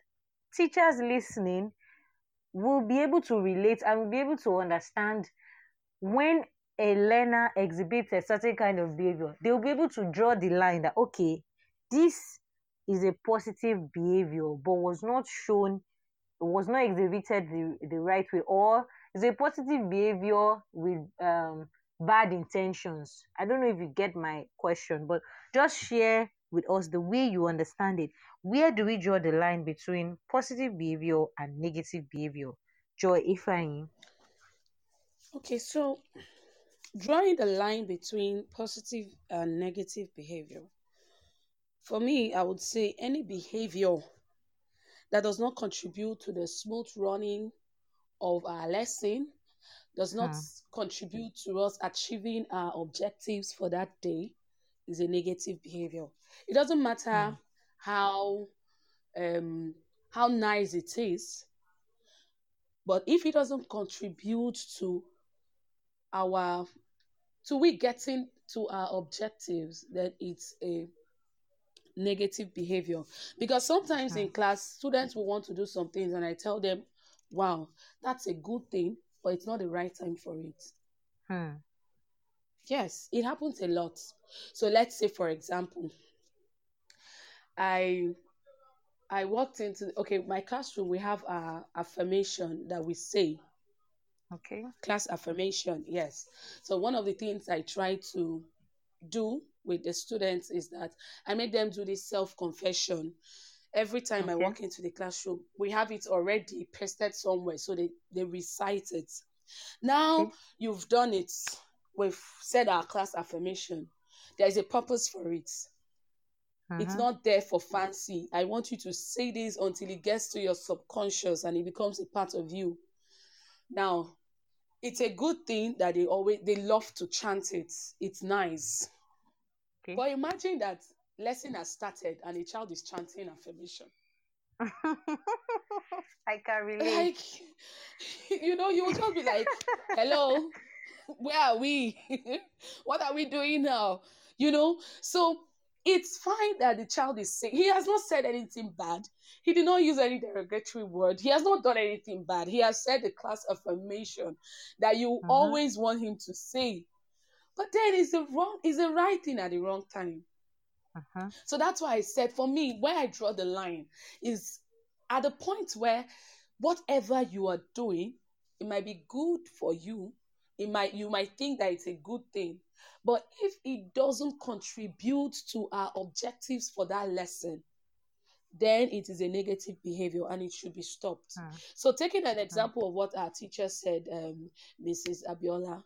teachers listening will be able to relate and will be able to understand when a learner exhibits a certain kind of behavior? They'll be able to draw the line that okay this is a positive behavior but was not shown was not exhibited the, the right way or is a positive behavior with um, bad intentions. I don't know if you get my question, but just share with us the way you understand it. Where do we draw the line between positive behavior and negative behavior? Joy Ifeanyi. Okay, so drawing the line between positive and negative behavior. For me, I would say any behavior that does not contribute to the smooth running of our lesson does not hmm. contribute to us achieving our objectives for that day is a negative behavior. It doesn't matter hmm. how um, how nice it is, but if it doesn't contribute to our to we getting to our objectives, then it's a negative behavior. Because sometimes in class, students will want to do some things, and I tell them, wow, that's a good thing, but it's not the right time for it. Hmm. Yes, it happens a lot. So let's say, for example, I I walked into okay, my classroom. We have a affirmation that we say. Okay. Class affirmation, yes. So one of the things I try to do with the students is that I make them do this self confession every time okay. I walk into the classroom, we have it already pasted somewhere, so they, they recite it. Now okay. you've done it, we've said our class affirmation. There is a purpose for it. Uh-huh. It's not there for fancy. I want you to say this until it gets to your subconscious and it becomes a part of you. Now, it's a good thing that they always they love to chant it. It's nice. Okay. But imagine that lesson has started and a child is chanting affirmation. *laughs* I can relate. Like, *laughs* you know, you will just be like, hello, where are we? *laughs* what are we doing now? You know, so it's fine that the child is saying he has not said anything bad. He did not use any derogatory word. He has not done anything bad. He has said the class affirmation that you uh-huh. always want him to say. But then it's the wrong, it's the right thing at the wrong time. Uh-huh. So that's why I said for me, where I draw the line is at the point where whatever you are doing, it might be good for you, it might you might think that it's a good thing but if it doesn't contribute to our objectives for that lesson then it is a negative behavior and it should be stopped Mm. so taking an example of what our teacher said um, mrs abiola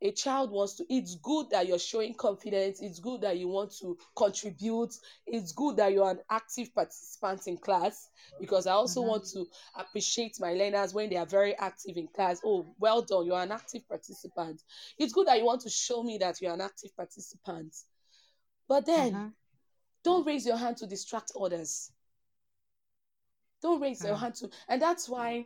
a child wants to it's good that you're showing confidence it's good that you want to contribute it's good that you're an active participant in class because i also Mhm. want to appreciate my learners when they are very active in class oh well done you're an active participant it's good that you want to show me that you're an active participant but then Mhm. don't raise your hand to distract others don't raise your Mm. hand to and that's why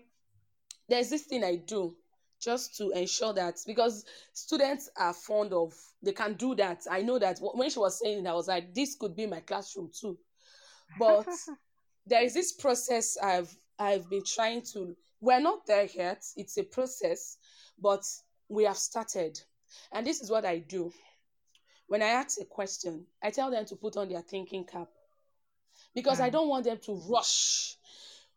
there's this thing i do just to ensure that because students are fond of they can do that. I know that when she was saying it i was like this could be my classroom too. But *laughs* there is this process i've i've been trying to we're not there yet. It's a process but we have started. And this is what i do. When i ask a question i tell them to put on their thinking cap. Because i don't want them to rush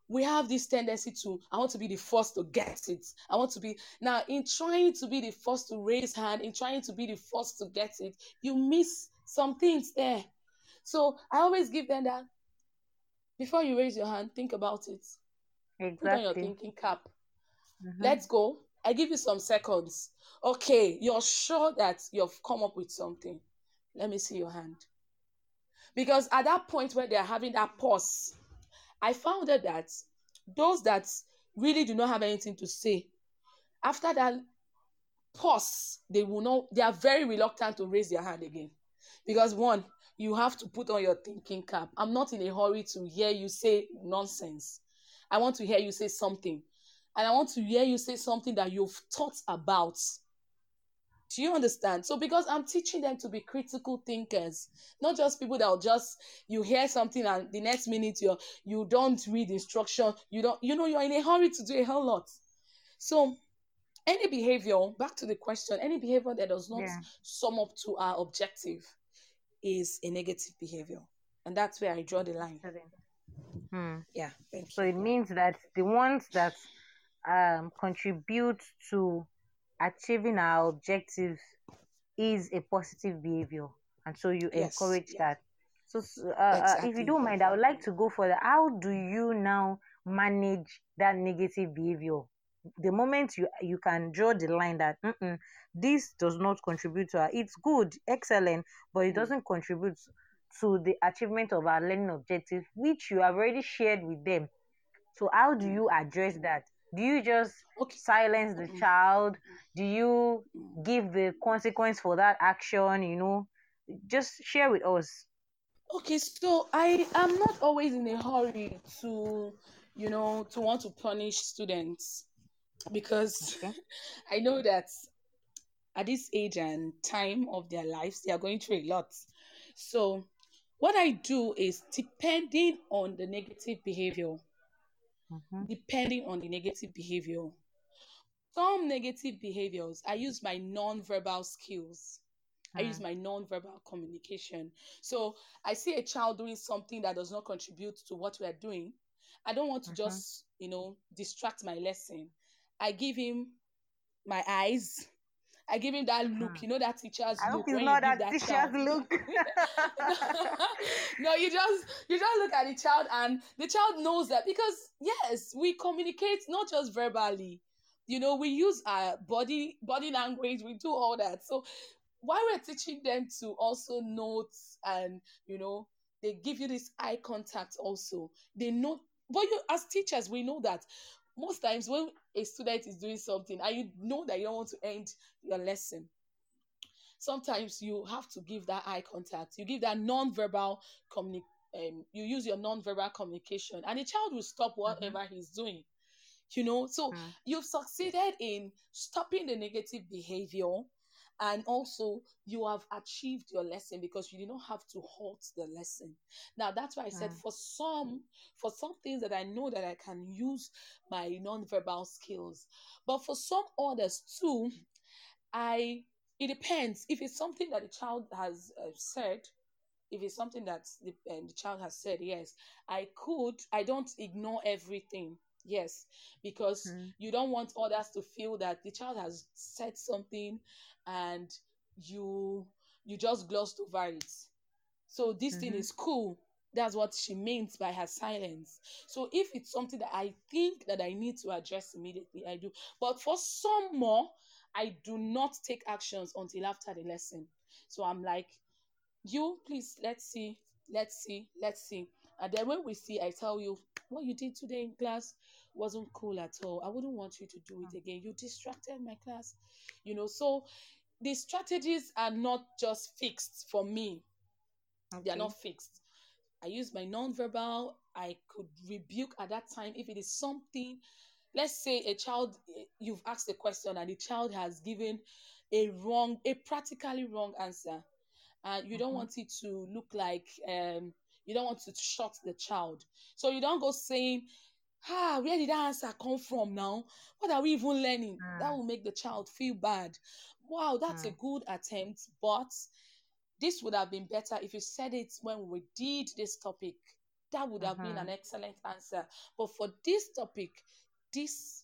we have this tendency to i want to be the first to get it. I want to be now in trying to be the first to raise hand in trying to be the first to get it you miss some things there. So i always give them that before you raise your hand think about it. Put on your thinking cap. Mhm. let's go. I give you some seconds. Okay you're sure that you've come up with something. Let me see your hand. Because at that point where they're having that pause i found out that those that really do not have anything to say after that pause they will not they are very reluctant to raise their hand again. Because one you have to put on your thinking cap. I'm not in a hurry to hear you say nonsense. I want to hear you say something. And i want to hear you say something that you've thought about do you understand? So because i'm teaching them to be critical thinkers not just people that will just you hear something and the next minute you you don't read instruction you don't you know you're in a hurry to do a whole lot. So any behavior back to the question any behavior that does not Yeah. sum up to our objective is a negative behavior. And that's where i draw the line. Hmm. yeah thank So it means that the ones that um, contribute to achieving our objectives is a positive behavior, and so you Yes. encourage that. So, uh, uh, if you don't mind, I would like to go further. How do you now manage that negative behavior? The moment you you can draw the line that "Mm-mm, this does not contribute to our, it's good, excellent, but it Mm. doesn't contribute to the achievement of our learning objective, which you have already shared with them. So how do you address that? Do you just Okay. silence the child? Do you give the consequence for that action? You know, just share with us. Okay, so I am not always in a hurry to, you know, to want to punish students because Okay. *laughs* I know that at this age and time of their lives, they are going through a lot. So, what I do is depending on the negative behavior, Mhm. depending on the negative behavior, some negative behaviors, I use my non-verbal skills. I use Mm. my non-verbal communication. So I see a child doing something that does not contribute to what we are doing. I don't want to Mhm. just, you know, distract my lesson. I give him my eyes. I give him that look, Hmm. you know, that teacher's I look hope not that that teacher's child. look. *laughs* no, you just you just look at the child and the child knows that because yes, we communicate not just verbally. You know, we use our body body language, we do all that. So why we're teaching them to also note and you know, they give you this eye contact also. They know but you as teachers, we know that most times when a student is doing something and you know that you don't want to end your lesson, sometimes you have to give that eye contact. You give that non-verbal communication um, you use your non-verbal communication, and the child will stop whatever he's doing. You know, so Mm. you've succeeded in stopping the negative behavior, and also you have achieved your lesson because you did not have to halt the lesson. Now that's why I said Mm. for some, for some things that I know that I can use my non-verbal skills, but for some others too, I it depends if it's something that the child has uh, said if it's something that the, uh, the child has said, yes, I could. I don't ignore everything. Yes, because mm. you don't want others to feel that the child has said something and you you just glossed over it. So this mm-hmm. thing is cool. That's what she means by her silence. So if it's something that I think that I need to address immediately, I do. But for some more, I do not take actions until after the lesson. So I'm like, you please let's see, let's see, let's see. And then when we see, I tell you what you did today in class wasn't cool at all. I wouldn't want you to do it again. You distracted my class. You know, so the strategies are not just fixed for me. Okay. They are not fixed. I use my non-verbal. I could rebuke at that time if it is something. Let's say a child, you've asked a question and the child has given a wrong, a practically wrong answer, and you don't mm-hmm. want it to look like um, you don't want to shock the child. So you don't go saying, ah, where did that answer come from now? What are we even learning? Mm. That will make the child feel bad. Wow, that's mm. a good attempt, but this would have been better if you said it when we did this topic. That would have mm-hmm. been an excellent answer. But for this topic, this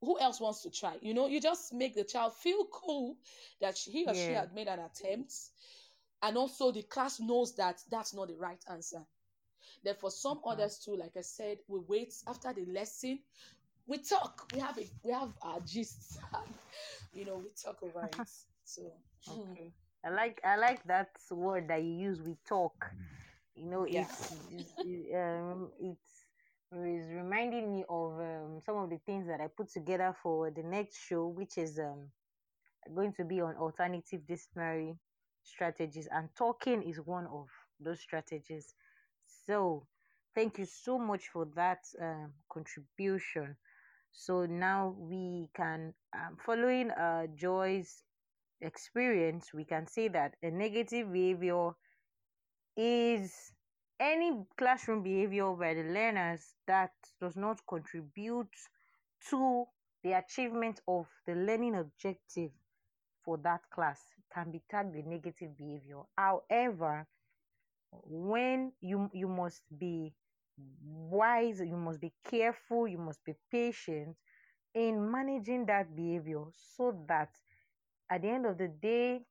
who else wants to try? You know, you just make the child feel cool that he or yeah. she had made an attempt, and also the class knows that that's not the right answer. Then for some mm-hmm. others too, like I said, we wait after the lesson. We talk. We have a, we have our gist. *laughs* you know, we talk over it. *laughs* So okay. I like I like that word that you use. We talk. You know, yeah. it's, it's um, it's is reminding me of um, some of the things that I put together for the next show, which is um, going to be on alternative disciplinary strategies, and talking is one of those strategies. So, thank you so much for that um, contribution. So now we can, um, following uh, Joy's experience, we can say that a negative behavior is any classroom behavior by the learners that does not contribute to the achievement of the learning objective for that class can be tagged a negative behavior. However, when you you must be wise, you must be careful, you must be patient in managing that behavior so that at the end of the day,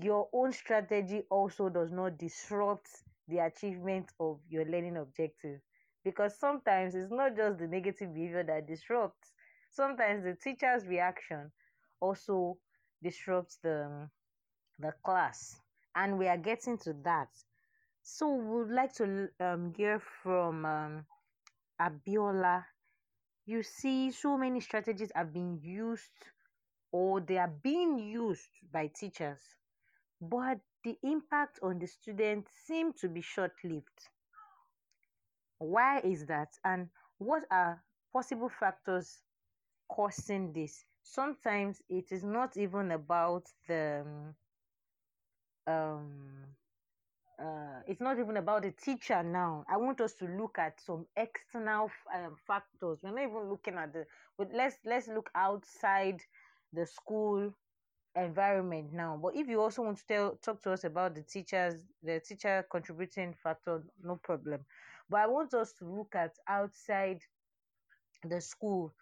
your own strategy also does not disrupt the achievement of your learning objective. Because sometimes it's not just the negative behavior that disrupts, sometimes the teacher's reaction also disrupts the, the class. And we are getting to that. So we would like to um, hear from um, Abiola. You see, so many strategies have been used or they are being used by teachers, but the impact on the students seem to be short lived. Why is that? And what are possible factors causing this? Sometimes it is not even about the um, uh, it's not even about the teacher now. I want us to look at some external um, factors. We're not even looking at the, but let's let's look outside the school environment now. But if you also want to tell talk to us about the teachers, the teacher contributing factor, no problem. But I want us to look at outside the school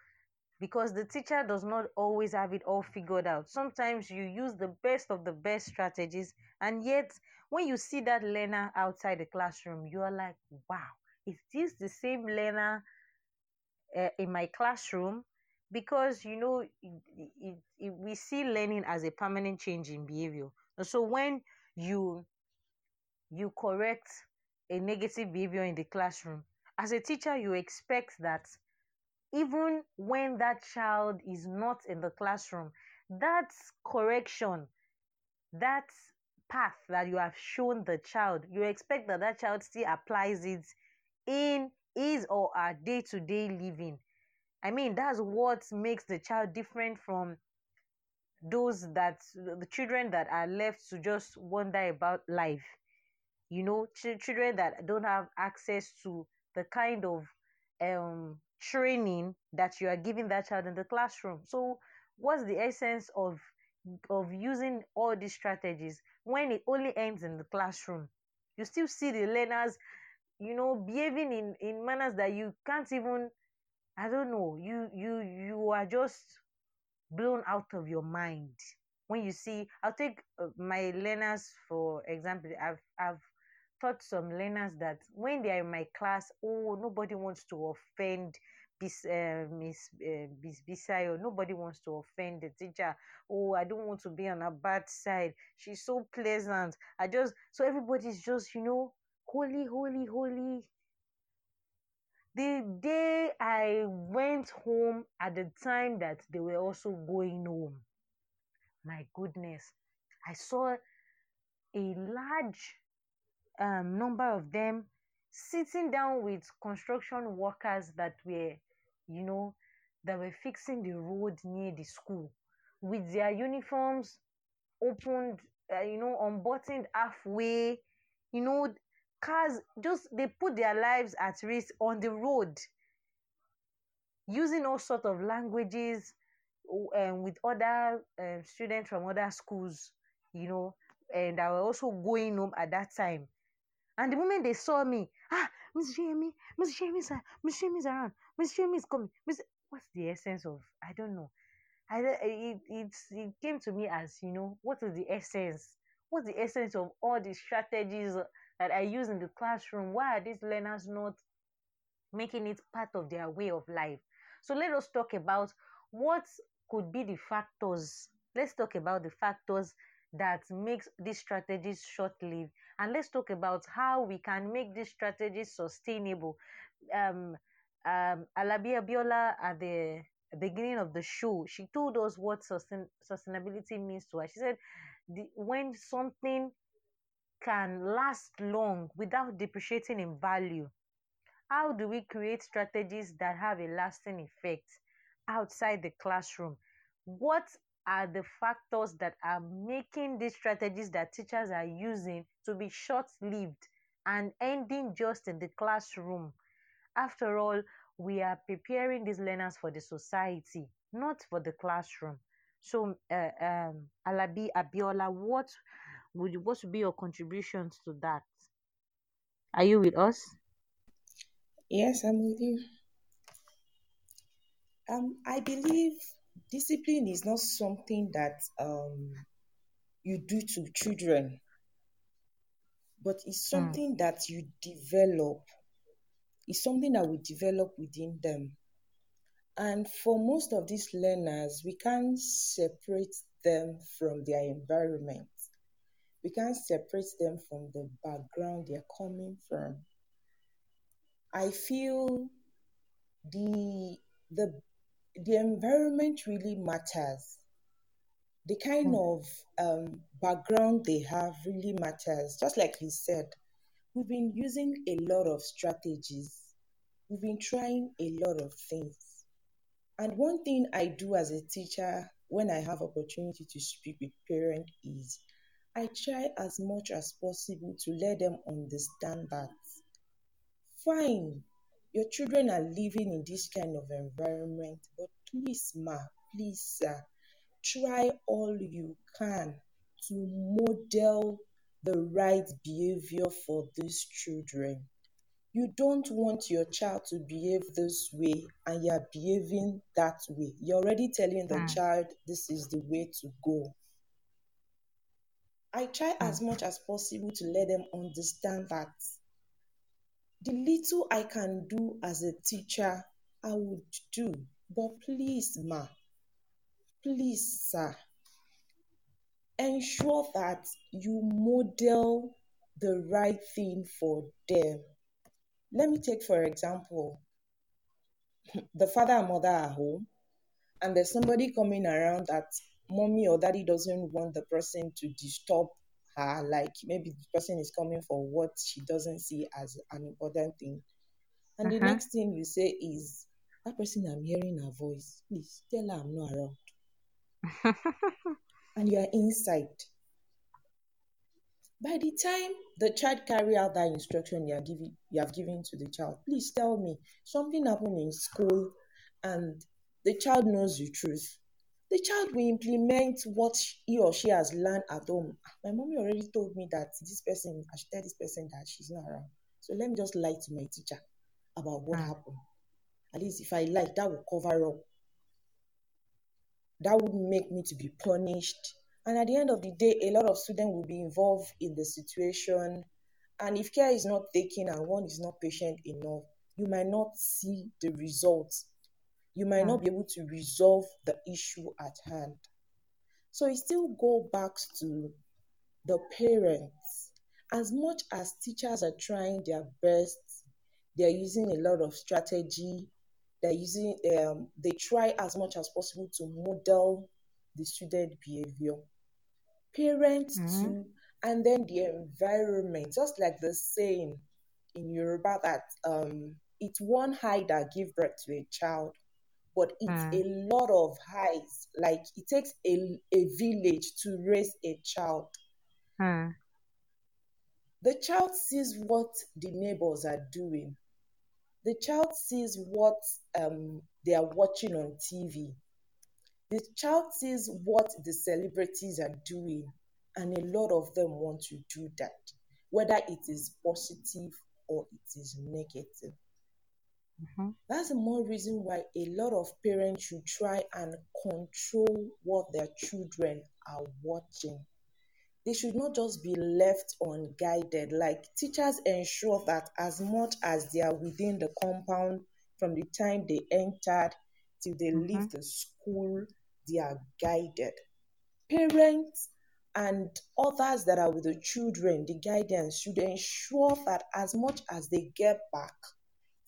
because the teacher does not always have it all figured out. Sometimes you use the best of the best strategies, and yet when you see that learner outside the classroom, you are like, wow, is this the same learner uh, in my classroom? Because you know, it, it, it, we see learning as a permanent change in behavior. And so when you you correct a negative behavior in the classroom, as a teacher, you expect that even when that child is not in the classroom, that correction, that path that you have shown the child, you expect that that child still applies it in his or her day to day living. I mean, that's what makes the child different from those that the children that are left to just wonder about life. You know, ch- children that don't have access to the kind of um training that you are giving that child in the classroom. So, what's the essence of of using all these strategies when it only ends in the classroom? you still see the learners you know behaving in in manners that you can't even i don't know you you you are just blown out of your mind when you see i'll take uh, my learners for example i've i've taught some learners that when they are in my class oh nobody wants to offend Miss uh, Miss uh, Miss Bisayo. Nobody wants to offend the teacher. Oh, I don't want to be on a bad side. She's so pleasant. I just so everybody's just you know holy, holy, holy. The day I went home at the time that they were also going home, my goodness, I saw a large um, number of them sitting down with construction workers that were you know, that were fixing the road near the school with their uniforms opened, uh, you know, unbuttoned halfway, you know, cars just they put their lives at risk on the road using all sorts of languages um, with other um, students from other schools, you know, and I was also going home at that time. And the moment they saw me, ah, Miss Jamie, Miss Jamie's, Miss Jamie's around, Miss Jamie's coming. Miss, what's the essence of? I don't know. I it it it came to me as you know what is the essence? What's the essence of all the strategies that I use in the classroom? Why are these learners not making it part of their way of life? So let us talk about what could be the factors. Let's talk about the factors that makes these strategies short-lived and let's talk about how we can make these strategies sustainable. Um, um, alabi abiola at the beginning of the show she told us what sustain, sustainability means to her. She said the, when something can last long without depreciating in value how do we create strategies that have a lasting effect outside the classroom? What are the factors that are making these strategies that teachers are using to be short lived and ending just in the classroom. After all, we are preparing these learners for the society, not for the classroom. So, uh, um, Alabi Abiola, what would what be your contributions to that? Are you with us? Yes, I'm with you. Um, I believe discipline is not something that um, you do to children, but it's hmm. something mm. that you develop. It's something that we develop within them. And for most of these learners, we can't separate them from their environment. We can't separate them from the background they're coming from. I feel the the the environment really matters. The kind mm. of um, background they have really matters. Just like you said, we've been using a lot of strategies. We've been trying a lot of things. And one thing I do as a teacher when I have opportunity to speak with parents is I try as much as possible to let them understand that fine, your children are living in this kind of environment, but please, ma, please, sir, try all you can to model the right behavior for these children. You don't want your child to behave this way and you're behaving that way. You're already telling the mm. child this is the way to go. I try mm. as much as possible to let them understand that the little I can do as a teacher, I would do. But please, ma, please, sir, ensure that you model the right thing for them. Let me take, for example, the father and mother are home, and there's somebody coming around that mommy or daddy doesn't want the person to disturb her, like maybe the person is coming for what she doesn't see as an important thing. And uh-huh. the next thing you say is, that person I'm hearing her voice, please tell her I'm not around. *laughs* and you are inside. By the time the child carry out that instruction you are giving you have given to the child, please tell me something happened in school and the child knows the truth. The child will implement what he or she has learned at home. My mommy already told me that this person, I should tell this person that she's not around. So let me just lie to my teacher about what mm. happened. At least if I lie, that will cover up. That would make me to be punished. And at the end of the day, a lot of students will be involved in the situation. And if care is not taken and one is not patient enough, you might not see the results you might not hmm. be able to resolve the issue at hand. So it still go back to the parents. As much as teachers are trying their best, they're using a lot of strategy. They're using um, they try as much as possible to model the student behavior. Parents mm-hmm. too, and then the environment, just like the saying in Yoruba that um, it's one eye that give birth to a child but it's mm. a lot of highs. Like it takes a, a village to raise a child. Mm. The child sees what the neighbors are doing. The child sees what um, they are watching on TV. The child sees what the celebrities are doing, and a lot of them want to do that, whether it is positive or it is negative. Mm-hmm. That's the more reason why a lot of parents should try and control what their children are watching. They should not just be left unguided. Like teachers ensure that as much as they are within the compound from the time they entered till they mm-hmm. leave the school, they are guided. Parents and others that are with the children, the guidance should ensure that as much as they get back,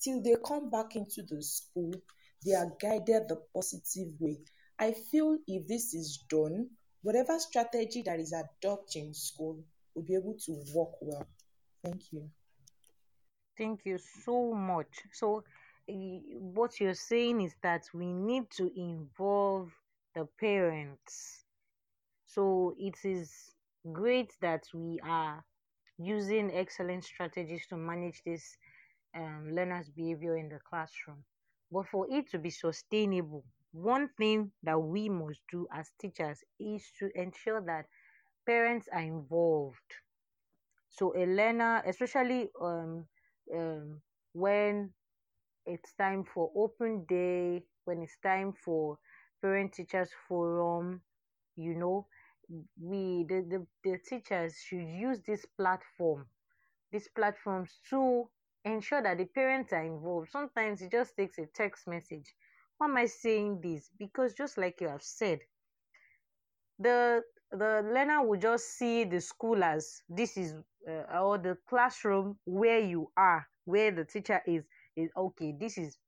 till they come back into the school, they are guided the positive way. I feel if this is done, whatever strategy that is adopted in school will be able to work well. Thank you. Thank you so much. So, uh, what you're saying is that we need to involve the parents. So, it is great that we are using excellent strategies to manage this um, learners' behavior in the classroom. But for it to be sustainable, one thing that we must do as teachers is to ensure that parents are involved. So a learner, especially um, um, when it's time for open day, when it's time for parent teachers forum, you know, we the, the, the teachers should use this platform, these platforms to ensure that the parents are involved. Sometimes it just takes a text message. Why am I saying this? Because just like you have said, the the learner will just see the school as this is uh, or the classroom where you are, where the teacher is is okay. This is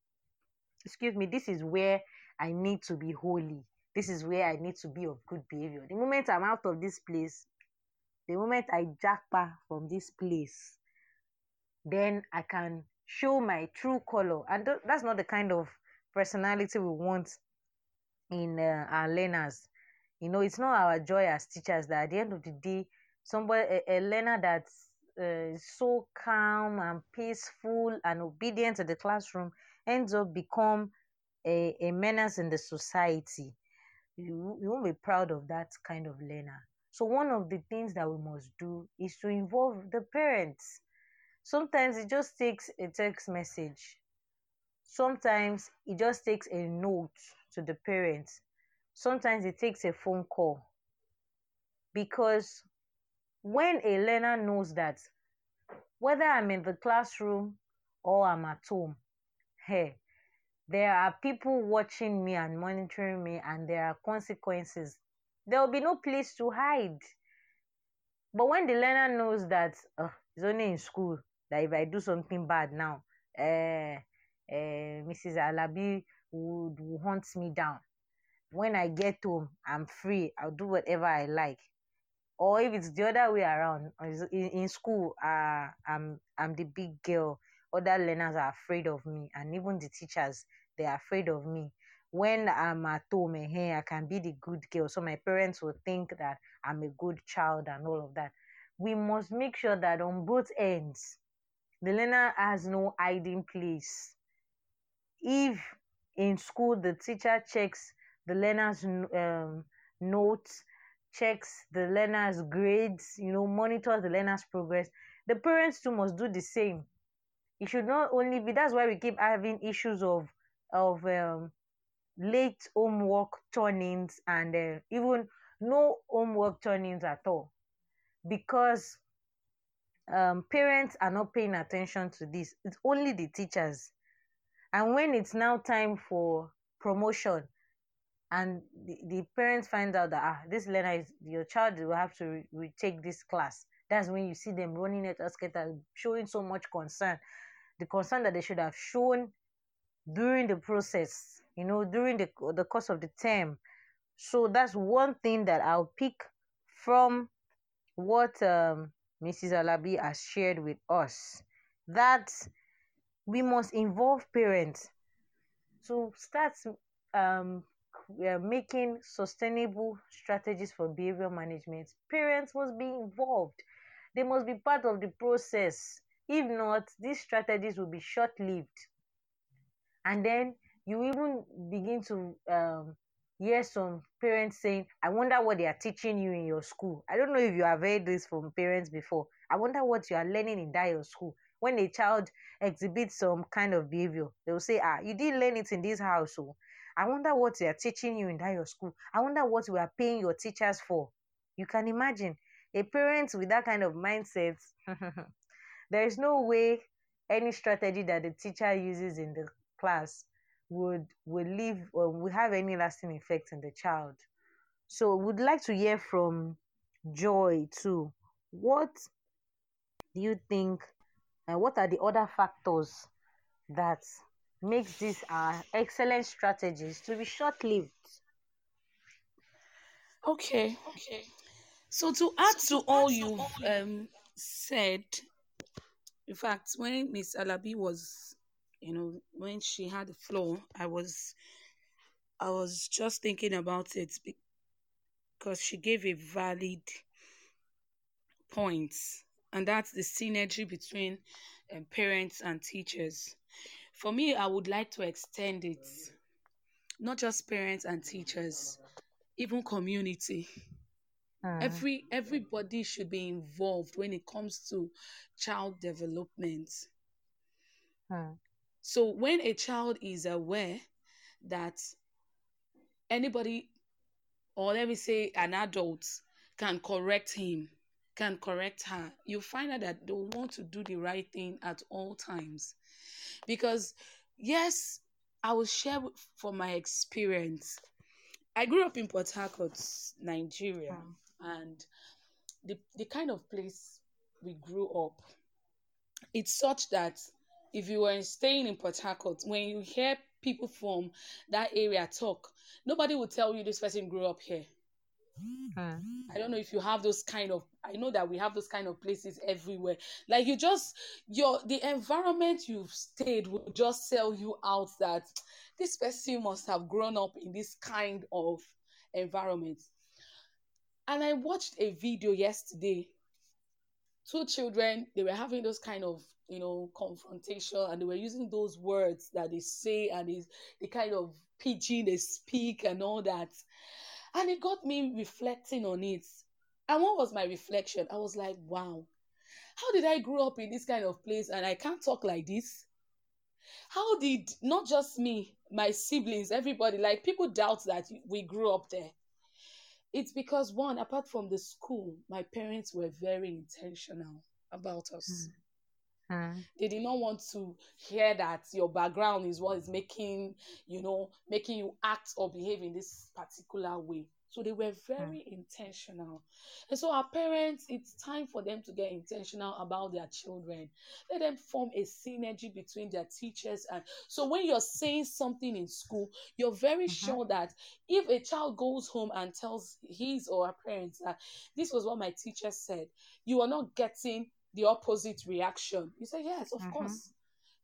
excuse me. This is where I need to be holy. This is where I need to be of good behavior. The moment I'm out of this place, the moment I jackpot from this place, then I can show my true color. And th- that's not the kind of personality we want in uh, our learners. You know, it's not our joy as teachers that at the end of the day, somebody a, a learner that's uh, so calm and peaceful and obedient to the classroom ends up become a, a menace in the society. You, you won't be proud of that kind of learner. So one of the things that we must do is to involve the parents Sometimes it just takes a text message. Sometimes it just takes a note to the parents. Sometimes it takes a phone call. Because when a learner knows that whether I'm in the classroom or I'm at home, hey, there are people watching me and monitoring me, and there are consequences. There will be no place to hide. But when the learner knows that uh, it's only in school, that if I do something bad now, uh, uh, Mrs. Alabi would, would hunt me down. When I get home, I'm free. I'll do whatever I like. Or if it's the other way around, in, in school, uh, I'm I'm the big girl. Other learners are afraid of me, and even the teachers they are afraid of me. When I'm at home, eh, I can be the good girl, so my parents will think that I'm a good child and all of that. We must make sure that on both ends, the learner has no hiding place. If in school the teacher checks the learner's um, notes, checks the learner's grades, you know, monitors the learner's progress. The parents too must do the same. It should not only be that's why we keep having issues of of um, late homework turnings and uh, even no homework turnings at all because um, parents are not paying attention to this. It's only the teachers. And when it's now time for promotion, and the, the parents find out that ah, this learner is your child will have to re- retake this class. That's when you see them running at us, showing so much concern. The concern that they should have shown during the process, you know, during the the course of the term. So that's one thing that I'll pick from what um, Mrs. Alabi has shared with us that we must involve parents. to start um, making sustainable strategies for behavior management. Parents must be involved. They must be part of the process. If not, these strategies will be short-lived. And then you even begin to um, hear some parents saying, I wonder what they are teaching you in your school. I don't know if you have heard this from parents before. I wonder what you are learning in that your school. When a child exhibits some kind of behavior, they will say, Ah, you didn't learn it in this house. So oh. I wonder what they are teaching you in that your school. I wonder what we are paying your teachers for. You can imagine a parent with that kind of mindset. *laughs* there is no way any strategy that the teacher uses in the class would would leave or would have any lasting effect in the child. So would like to hear from Joy too. What do you think and what are the other factors that makes these uh, excellent strategies to be short-lived? Okay. Okay. So to add to all you've um, said, in fact, when Miss Alabi was you know when she had the floor i was i was just thinking about it because she gave a valid point and that's the synergy between um, parents and teachers for me i would like to extend it not just parents and teachers even community uh. every everybody should be involved when it comes to child development uh. So when a child is aware that anybody, or let me say an adult, can correct him, can correct her, you find out that they want to do the right thing at all times. Because, yes, I will share from my experience. I grew up in Port Harcourt, Nigeria, hmm. and the, the kind of place we grew up, it's such that if you were staying in Port Harcourt, when you hear people from that area talk, nobody will tell you this person grew up here. Hmm. I don't know if you have those kind of I know that we have those kind of places everywhere. Like you just your the environment you've stayed will just sell you out that this person must have grown up in this kind of environment. And I watched a video yesterday. Two children, they were having those kind of you know, confrontation, and they were using those words that they say and is the kind of pidgin they speak and all that. And it got me reflecting on it. And what was my reflection? I was like, wow, how did I grow up in this kind of place and I can't talk like this? How did not just me, my siblings, everybody, like people doubt that we grew up there? It's because, one, apart from the school, my parents were very intentional about us. Mm. Mm. They did not want to hear that your background is what is making, you know, making you act or behave in this particular way. So they were very mm. intentional. And so our parents, it's time for them to get intentional about their children. Let them form a synergy between their teachers and so when you're saying something in school, you're very mm-hmm. sure that if a child goes home and tells his or her parents that this was what my teacher said, you are not getting the opposite reaction. You say, yes, of mm-hmm. course.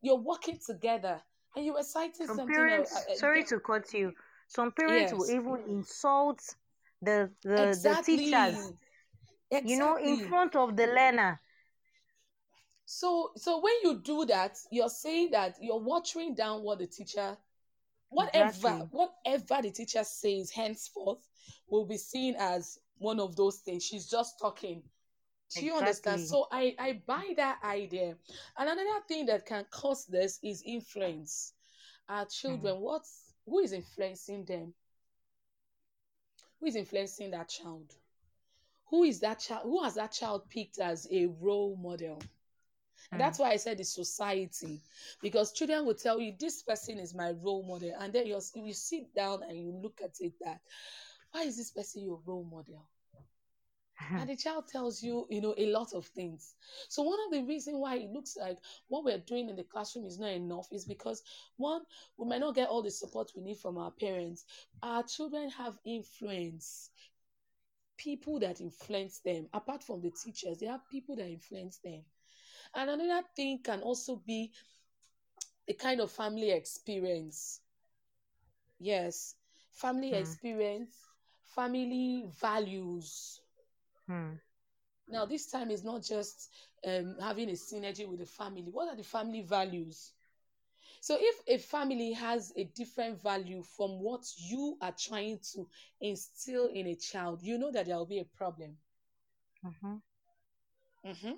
You're working together and you citing Some something. Parents, uh, uh, sorry to cut you. Some parents yes. will even insult the the, exactly. the teachers. Exactly. You know, in front of the learner. So so when you do that, you're saying that you're watering down what the teacher whatever Exactly. whatever the teacher says henceforth will be seen as one of those things. She's just talking. Do you understand? So I I buy that idea. And another thing that can cause this is influence. Our hmm. children, what's who is influencing them? Who is influencing that child? Who is that child? Who has that child picked as a role model? And hmm. that's why I said the society, because children will tell you this person is my role model, and then you you sit down and you look at it that why is this person your role model? And the child tells you, you know, a lot of things. So one of the reasons why it looks like what we're doing in the classroom is not enough is because one, we might not get all the support we need from our parents. Our children have influence. People that influence them, apart from the teachers, they have people that influence them. And another thing can also be a kind of family experience. Yes, family Hmm. experience, family values. Hmm. Now, this time is not just um, having a synergy with the family. What are the family values? So, if a family has a different value from what you are trying to instill in a child, you know that there will be a problem. Mhm. hmm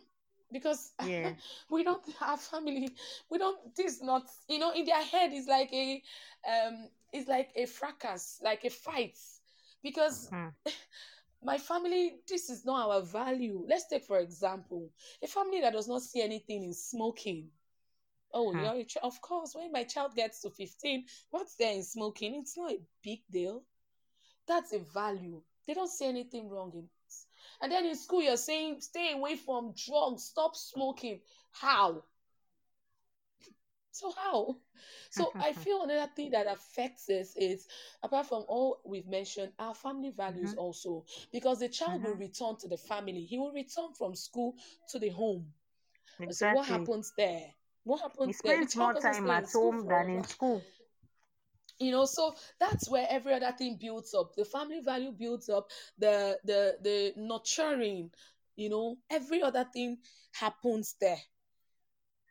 Because Yeah. *laughs* we don't have family. We don't. This is not. You know, in their head is like a, um, it's like a fracas, like a fight, because Hmm. *laughs* my family. This is not our value. Let's take for example a family that does not see anything in smoking. Oh, your ch- of course. When my child gets to fifteen, what's there in smoking? It's not a big deal. That's a value. They don't see anything wrong in it. And then in school, you're saying, stay away from drugs, stop smoking. How? So, how? So, I *laughs* feel another thing that affects this is, apart from all we've mentioned, our family values Mhm. also. Because the child will Mhm. return to the family, he will return from school to the home. So, what happens there? What He happens there? The spends more time at home than in school. you know so that's where every other thing builds up the family value builds up the the the nurturing you know every other thing happens there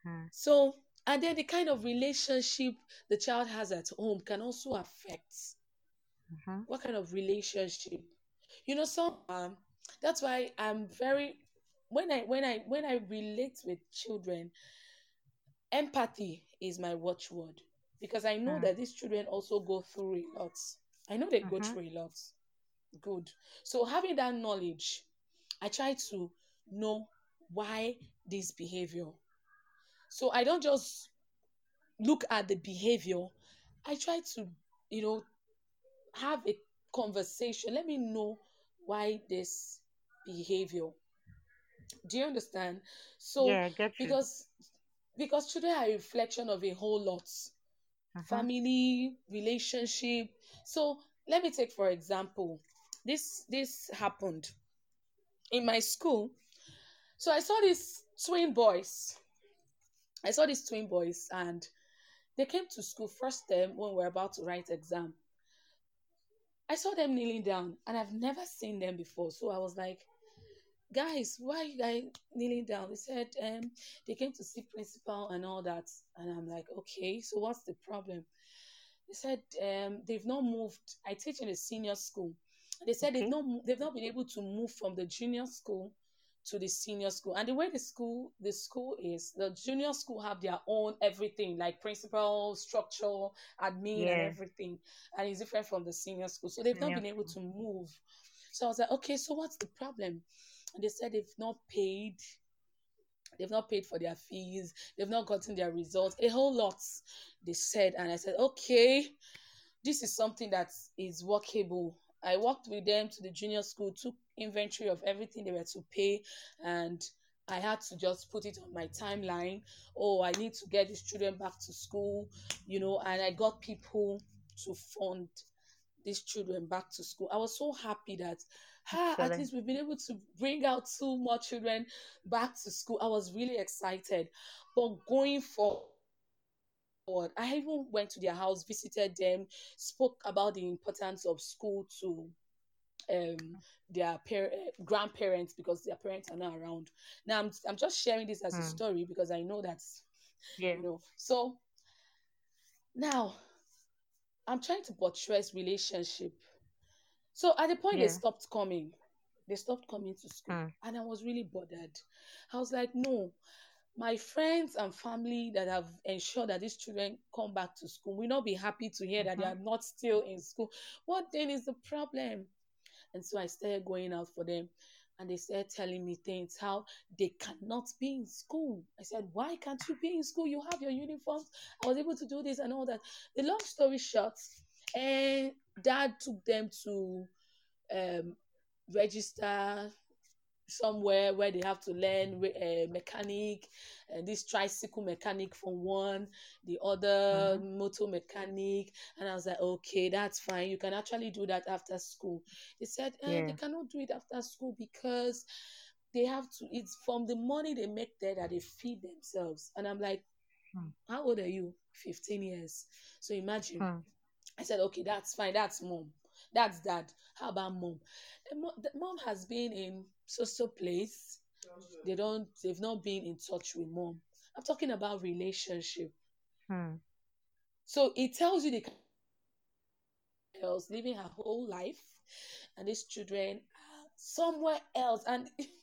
Hmm. so and then the kind of relationship the child has at home can also affect Mhm. what kind of relationship you know some um that's why i'm very when i when i when i relate with children empathy is my watchword because i know Hmm. that these children also go through a lot i know they go Mhm. through a lot good so having that knowledge i try to know why this behavior so i don't just look at the behavior. I try to you know have a conversation. Let me know why this behavior. Do you understand? So Yeah, get you. because because children are a reflection of a whole lot. Mhm. family relationship. So let me take for example this this happened in my school. So i saw these twin boys i saw these twin boys and they came to school first term when we were about to write exam. I saw them kneeling down and i've never seen them before. So i was like guys why are you guys kneeling down? They said um they came to see principal and all that. And i'm like okay so what's the problem? They said um they've not moved. I teach in a senior school. They said they've not they've not been able to move from the junior school to the senior school. And the way the school the school is the junior school have their own everything like principal structure admin Yeah. and everything. And it's different from the senior school. So they've not Senior been able to move. So i was like okay so what's the problem? And they said they've not paid. They've not paid for their fees. They've not gotten their results. A whole lot they said. And i said okay this is something that is workable i walked with them to the junior school took inventory of everything they were to pay and i had to just put it on my timeline. Oh i need to get these children back to school you know and i got people to fund these children back to school. I was so happy that ah, at least we've been able to bring out two more children back to school. I was really excited. But going for forward. I even went to their house, visited them, spoke about the importance of school to um their par- eh, grandparents because their parents are not around. Now I'm I'm just sharing this as a Hmm. story because I know that's Yeah. you know. So now I'm trying to buttress relationship. So at the point Yeah. they stopped coming, they stopped coming to school, Mm. and I was really bothered. I was like, no, my friends and family that have ensured that these children come back to school will not be happy to hear that they are not still in school. What then is the problem? And so I started going out for them, and they started telling me things how they cannot be in school. I said, Why can't you be in school? You have your uniforms. I was able to do this and all that. The long story short, and dad took them to um, register somewhere where they have to learn uh, mechanic and this tricycle mechanic from one the other motor mechanic and i was like okay that's fine you can actually do that after school they said eh, Yeah. they cannot do it after school because they have to it's from the money they make there that they feed themselves and i'm like Hmm. how old are you 15 years so imagine Hmm. I said, okay, that's fine. That's mom. That's dad. How about mom? The, mo- the mom has been in so so place. They don't. They've not been in touch with mom. I'm talking about relationship. Hmm. So it tells you the girls living her whole life, and these children are somewhere else, and *laughs*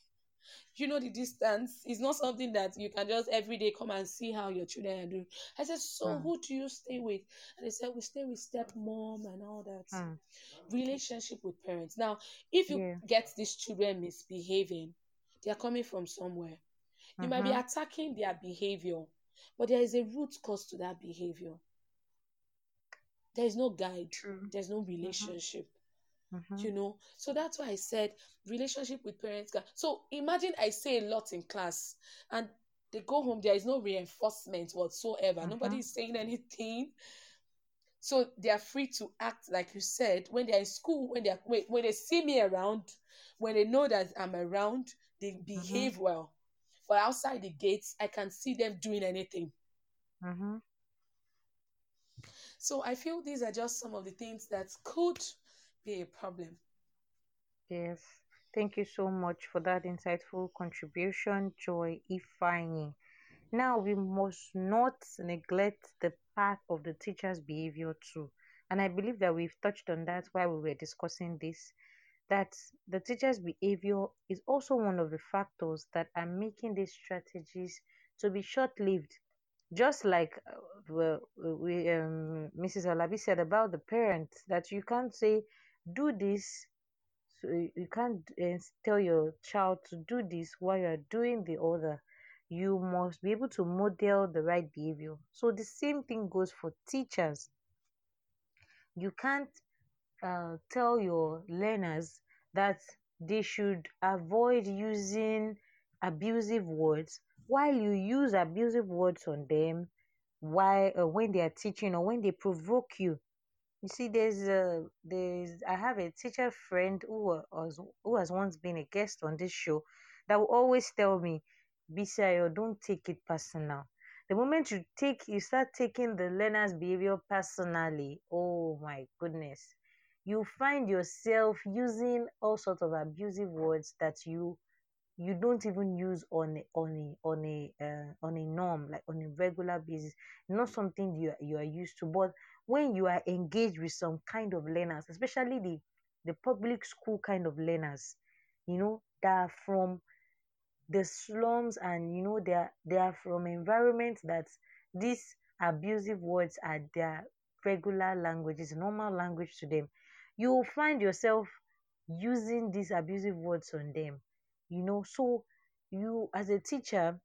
you know the distance is not something that you can just every day come and see how your children are doing. I said, so Hmm. who do you stay with? And they said we stay with stepmom and all that. Hmm. Relationship with parents. Now, if you Yeah. get these children misbehaving, they are coming from somewhere. You might be Mhm. attacking their behavior, but there is a root cause to that behavior. There is no guide. True. There's no relationship Mhm. you know so that's why i said relationship with parents so imagine i say a lot in class and they go home there is no reinforcement whatsoever nobody Mhm. is saying anything so they are free to act like you said when they're in school when they're when, when they see me around when they know that i'm around they behave well but outside the gates i can see them doing anything Mhm. so i feel these are just some of the things that could be a problem Yes. Thank you so much for that insightful contribution, Joy Ifeanyi. Now, we must not neglect the part of the teacher's behavior too. And I believe that we've touched on that while we were discussing this. That the teacher's behavior is also one of the factors that are making these strategies to be short lived. Just like uh, we, um, Mrs. Alabi said about the parents, that you can't say, do this so you can't uh, tell your child to do this while you're doing the other. You must be able to model the right behavior. So the same thing goes for teachers. You can't uh, tell your learners that they should avoid using abusive words while you use abusive words on them while uh, when they are teaching or when they provoke you you see, there's a there's I have a teacher friend who was who has once been a guest on this show that will always tell me, Bisayo, don't take it personal. The moment you take you start taking the learner's behavior personally, oh my goodness, you find yourself using all sorts of abusive words that you you don't even use on a, on a on a uh, on a norm like on a regular basis not something you you are used to but when you are engaged with some kind of learners especially the the public school kind of learners you know that are from the slums and you know they are they are from environments that these abusive words are their regular languages normal language to them. You will find yourself using these abusive words on them you know. So you as a teacher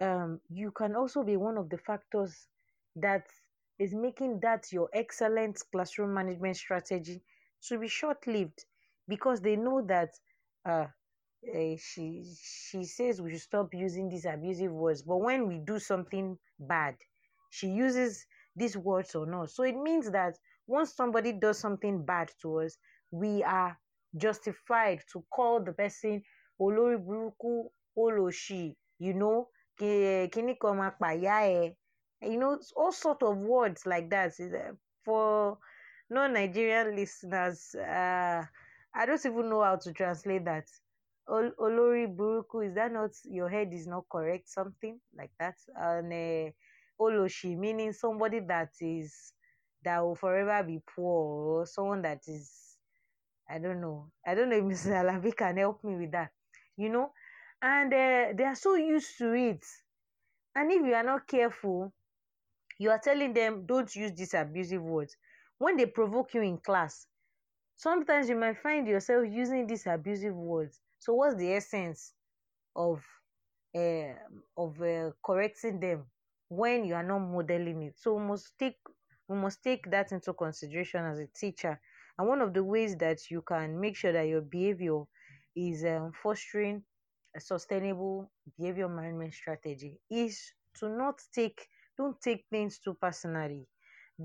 um you can also be one of the factors that is making that your excellent classroom management strategy to be short-lived because they know that uh uh, she she says we should stop using these abusive words but when we do something bad she uses these words or not. So it means that once somebody does something bad to us we are justified to call the person olórí burúkú olòṣì you know ki- kíní kan ẹ you know all sort of words like that for non-nigerian listeners uh, i don't even know how to translate that Ol- olórí burúkú is that not your head is not correct something like that and uh, olòṣì meaning somebody that is that will forever be poor or someone that is I don't know. I don't know if *laughs* Mrs. Alabi can help me with that. You know, and uh, they are so used to it. And if you are not careful, you are telling them don't use these abusive words. When they provoke you in class, sometimes you might find yourself using these abusive words. So what's the essence of uh, of uh, correcting them when you are not modeling it? So we must take we must take that into consideration as a teacher. And one of the ways that you can make sure that your behavior is um, fostering a sustainable behavior management strategy is to not take don't take things too personally.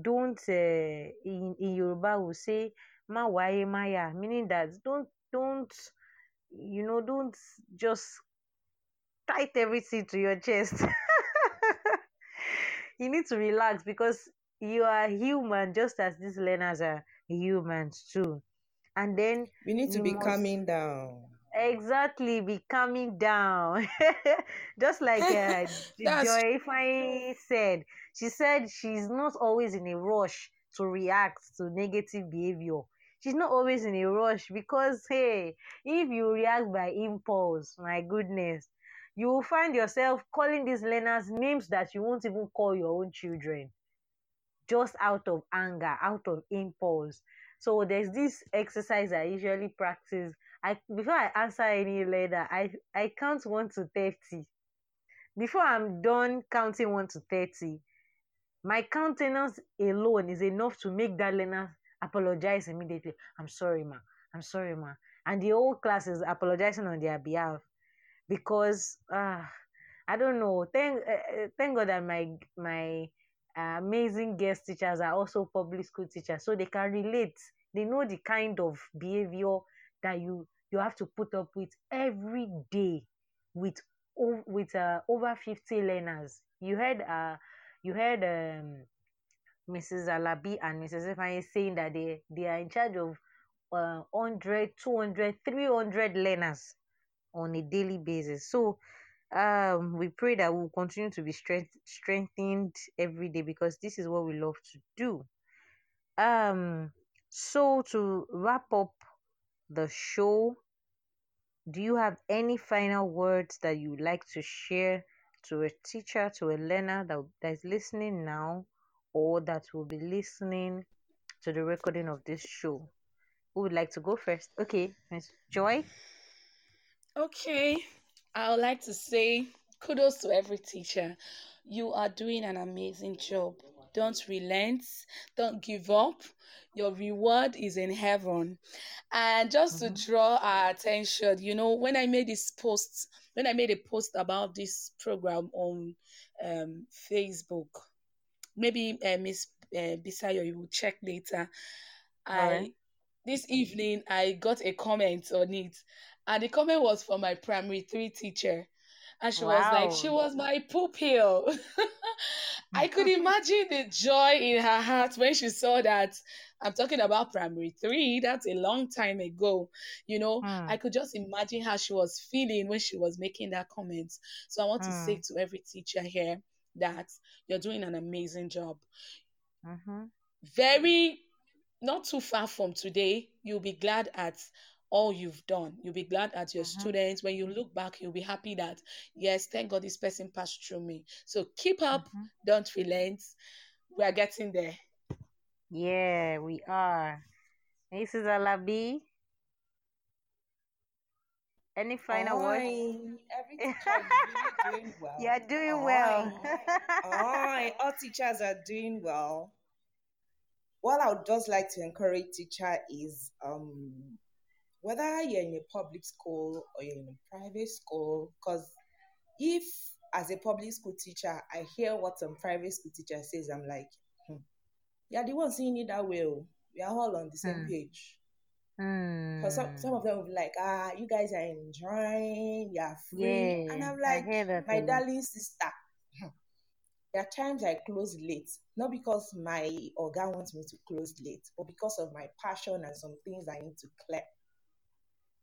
Don't uh, in in yoruba we say ma waye maya meaning that don't don't you know don't just tight everything to your chest. *laughs* You need to relax because you are human just as these learners are humans too. And then we need to be must calming down exactly be calming down. *laughs* Just like uh, *laughs* joy Ifeanyi said she said she's not always in a rush to react to negative behavior. She's not always in a rush because hey if you react by impulse my goodness you will find yourself calling these learners names that you won't even call your own children. Just out of anger out of impulse. So there's this exercise i usually practice i before i answer any letter i i count 1 to 30 before i'm done counting 1 to 30 my countenance alone is enough to make that learner apologize immediately. I'm sorry ma. I'm sorry ma. And the whole class is apologizing on their behalf because uh, i don't know. Thank uh, thank god that my my uh, amazing guest teachers are also public school teachers so they can relate. They know the kind of behavior that you you have to put up with every day with with uh, over 50 learners. You heard uh you heard um mrs alabi and mrs Ifeanyi saying that they they are in charge of uh, 100 200 300 learners on a daily basis. So um we pray that we'll continue to be strength, strengthened every day because this is what we love to do. Um so to wrap up the show do you have any final words that you would like to share to a teacher to a learner that, that is listening now or that will be listening to the recording of this show who would like to go first okay miss joy Okay, I would like to say kudos to every teacher. You are doing an amazing job. Don't relent, don't give up. Your reward is in heaven. And just to draw our attention, you know, when I made this post, when I made a post about this program on um, Facebook, maybe uh, Miss uh, Bisayo, you will check later. I this evening I got a comment on it, and the comment was from my primary three teacher, and she was like, "She was my pupil." *laughs* I could imagine the joy in her heart when she saw that. I'm talking about primary three. That's a long time ago. You know, Hmm. I could just imagine how she was feeling when she was making that comment. So I want to say Hmm. to every teacher here that you're doing an amazing job. Mm-hmm. Very not too far from today, you'll be glad at all you've done. You'll be glad at your Mm-hmm. students. When you look back, you'll be happy that, yes, thank God this person passed through me. So keep up, Mm-hmm. don't relent. We are getting there. Yeah, we are. Mrs. Alabi, any final words? Oi, every teacher is really doing well. You're doing well. Oi, all teachers are doing well. What I would just like to encourage teacher is um, whether you're in a public school or you're in a private school, because if as a public school teacher I hear what some private school teacher says, I'm like, hmm, the one seeing it that way. oh. We are all on the same Hmm. page. Hmm. Because some, some of them will be like, ah, you guys are enjoying, you're free. and I'm like, my lot. darling sister, hmm, there are times I close late, not because my organ wants me to close late, but because of my passion and some things I need to clear.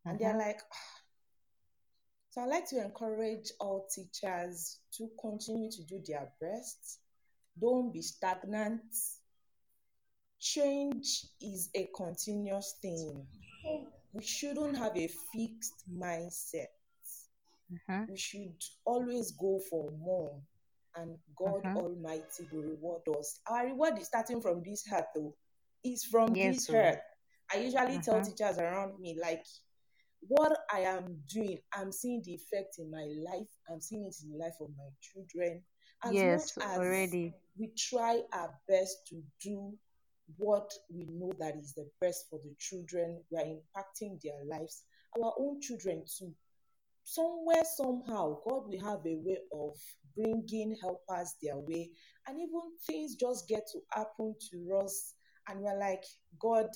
And they're Mhm. like, "Ah." so I like to encourage all teachers to continue to do their best. Don't be stagnant. change is a continuous thing. We shouldn't have a fixed mindset. Mhm. We should always go for more, and God Mhm. Almighty will reward us. Our reward is starting from this heart, though. It's from Yes, this oh. heart. I usually tell teachers around me, like, what I am doing, I'm seeing the effect in my life. I'm seeing it in the life of my children. As Yes, much as already. we try our best to do what we know that is the best for the children, we are impacting their lives, our own children too. Somewhere, somehow, God will have a way of bringing helpers their way, and even things just get to happen to us, and we're like, God,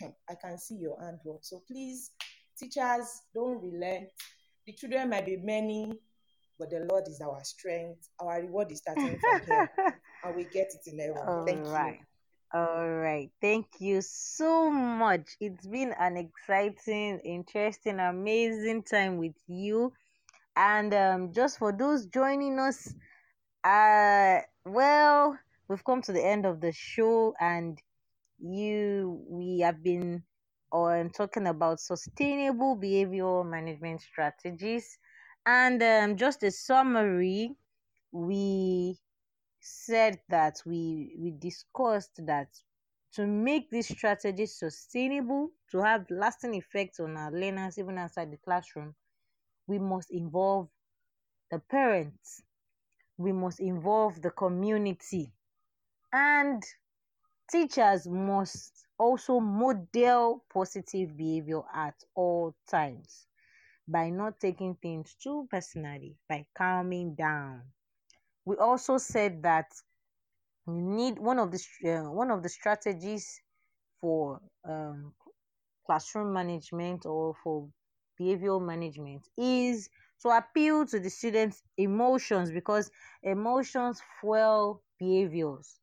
*laughs* I can see your hand handwork. So please, teachers, don't relent. The children might be many, but the Lord is our strength. Our reward is starting from *laughs* here, and we get it in heaven. All Thank right. you. All right. Thank you so much. It's been an exciting, interesting, amazing time with you. And um, just for those joining us, uh, well, we've come to the end of the show, and you, we have been on talking about sustainable behavioral management strategies. And um, just a summary, we said that we we discussed that to make this strategy sustainable to have lasting effects on our learners even outside the classroom we must involve the parents we must involve the community and teachers must also model positive behavior at all times by not taking things too personally by calming down. We also said that we need one of the uh, one of the strategies for um, classroom management or for behavioral management is to appeal to the students' emotions because emotions fuel behaviors,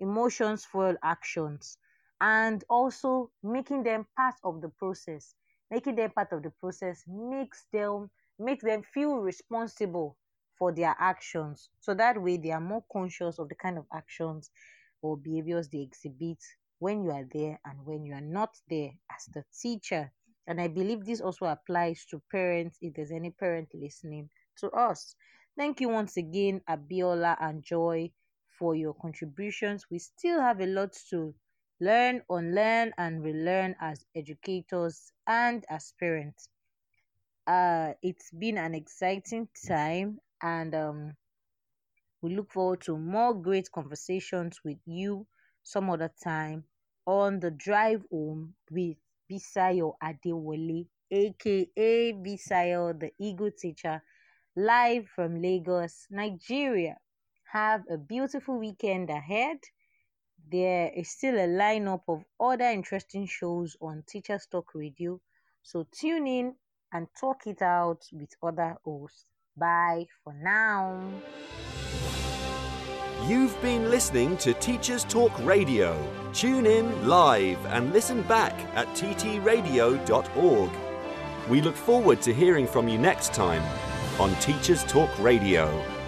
emotions fuel actions, and also making them part of the process. Making them part of the process makes them makes them feel responsible for their actions. So that way they are more conscious of the kind of actions or behaviors they exhibit when you are there and when you are not there as the teacher. And I believe this also applies to parents if there's any parent listening to us. Thank you once again, Abiola and Joy, for your contributions. We still have a lot to learn, unlearn, and relearn as educators and as parents. Uh, it's been an exciting time, and um, we look forward to more great conversations with you some other time on the drive home with Bisayo Adewale, aka Bisayo, the Ego teacher, live from Lagos, Nigeria. Have a beautiful weekend ahead. There is still a lineup of other interesting shows on Teachers Talk Radio, so tune in and talk it out with other hosts. Bye for now. You've been listening to Teachers Talk Radio. Tune in live and listen back at ttradio.org. We look forward to hearing from you next time on Teachers Talk Radio.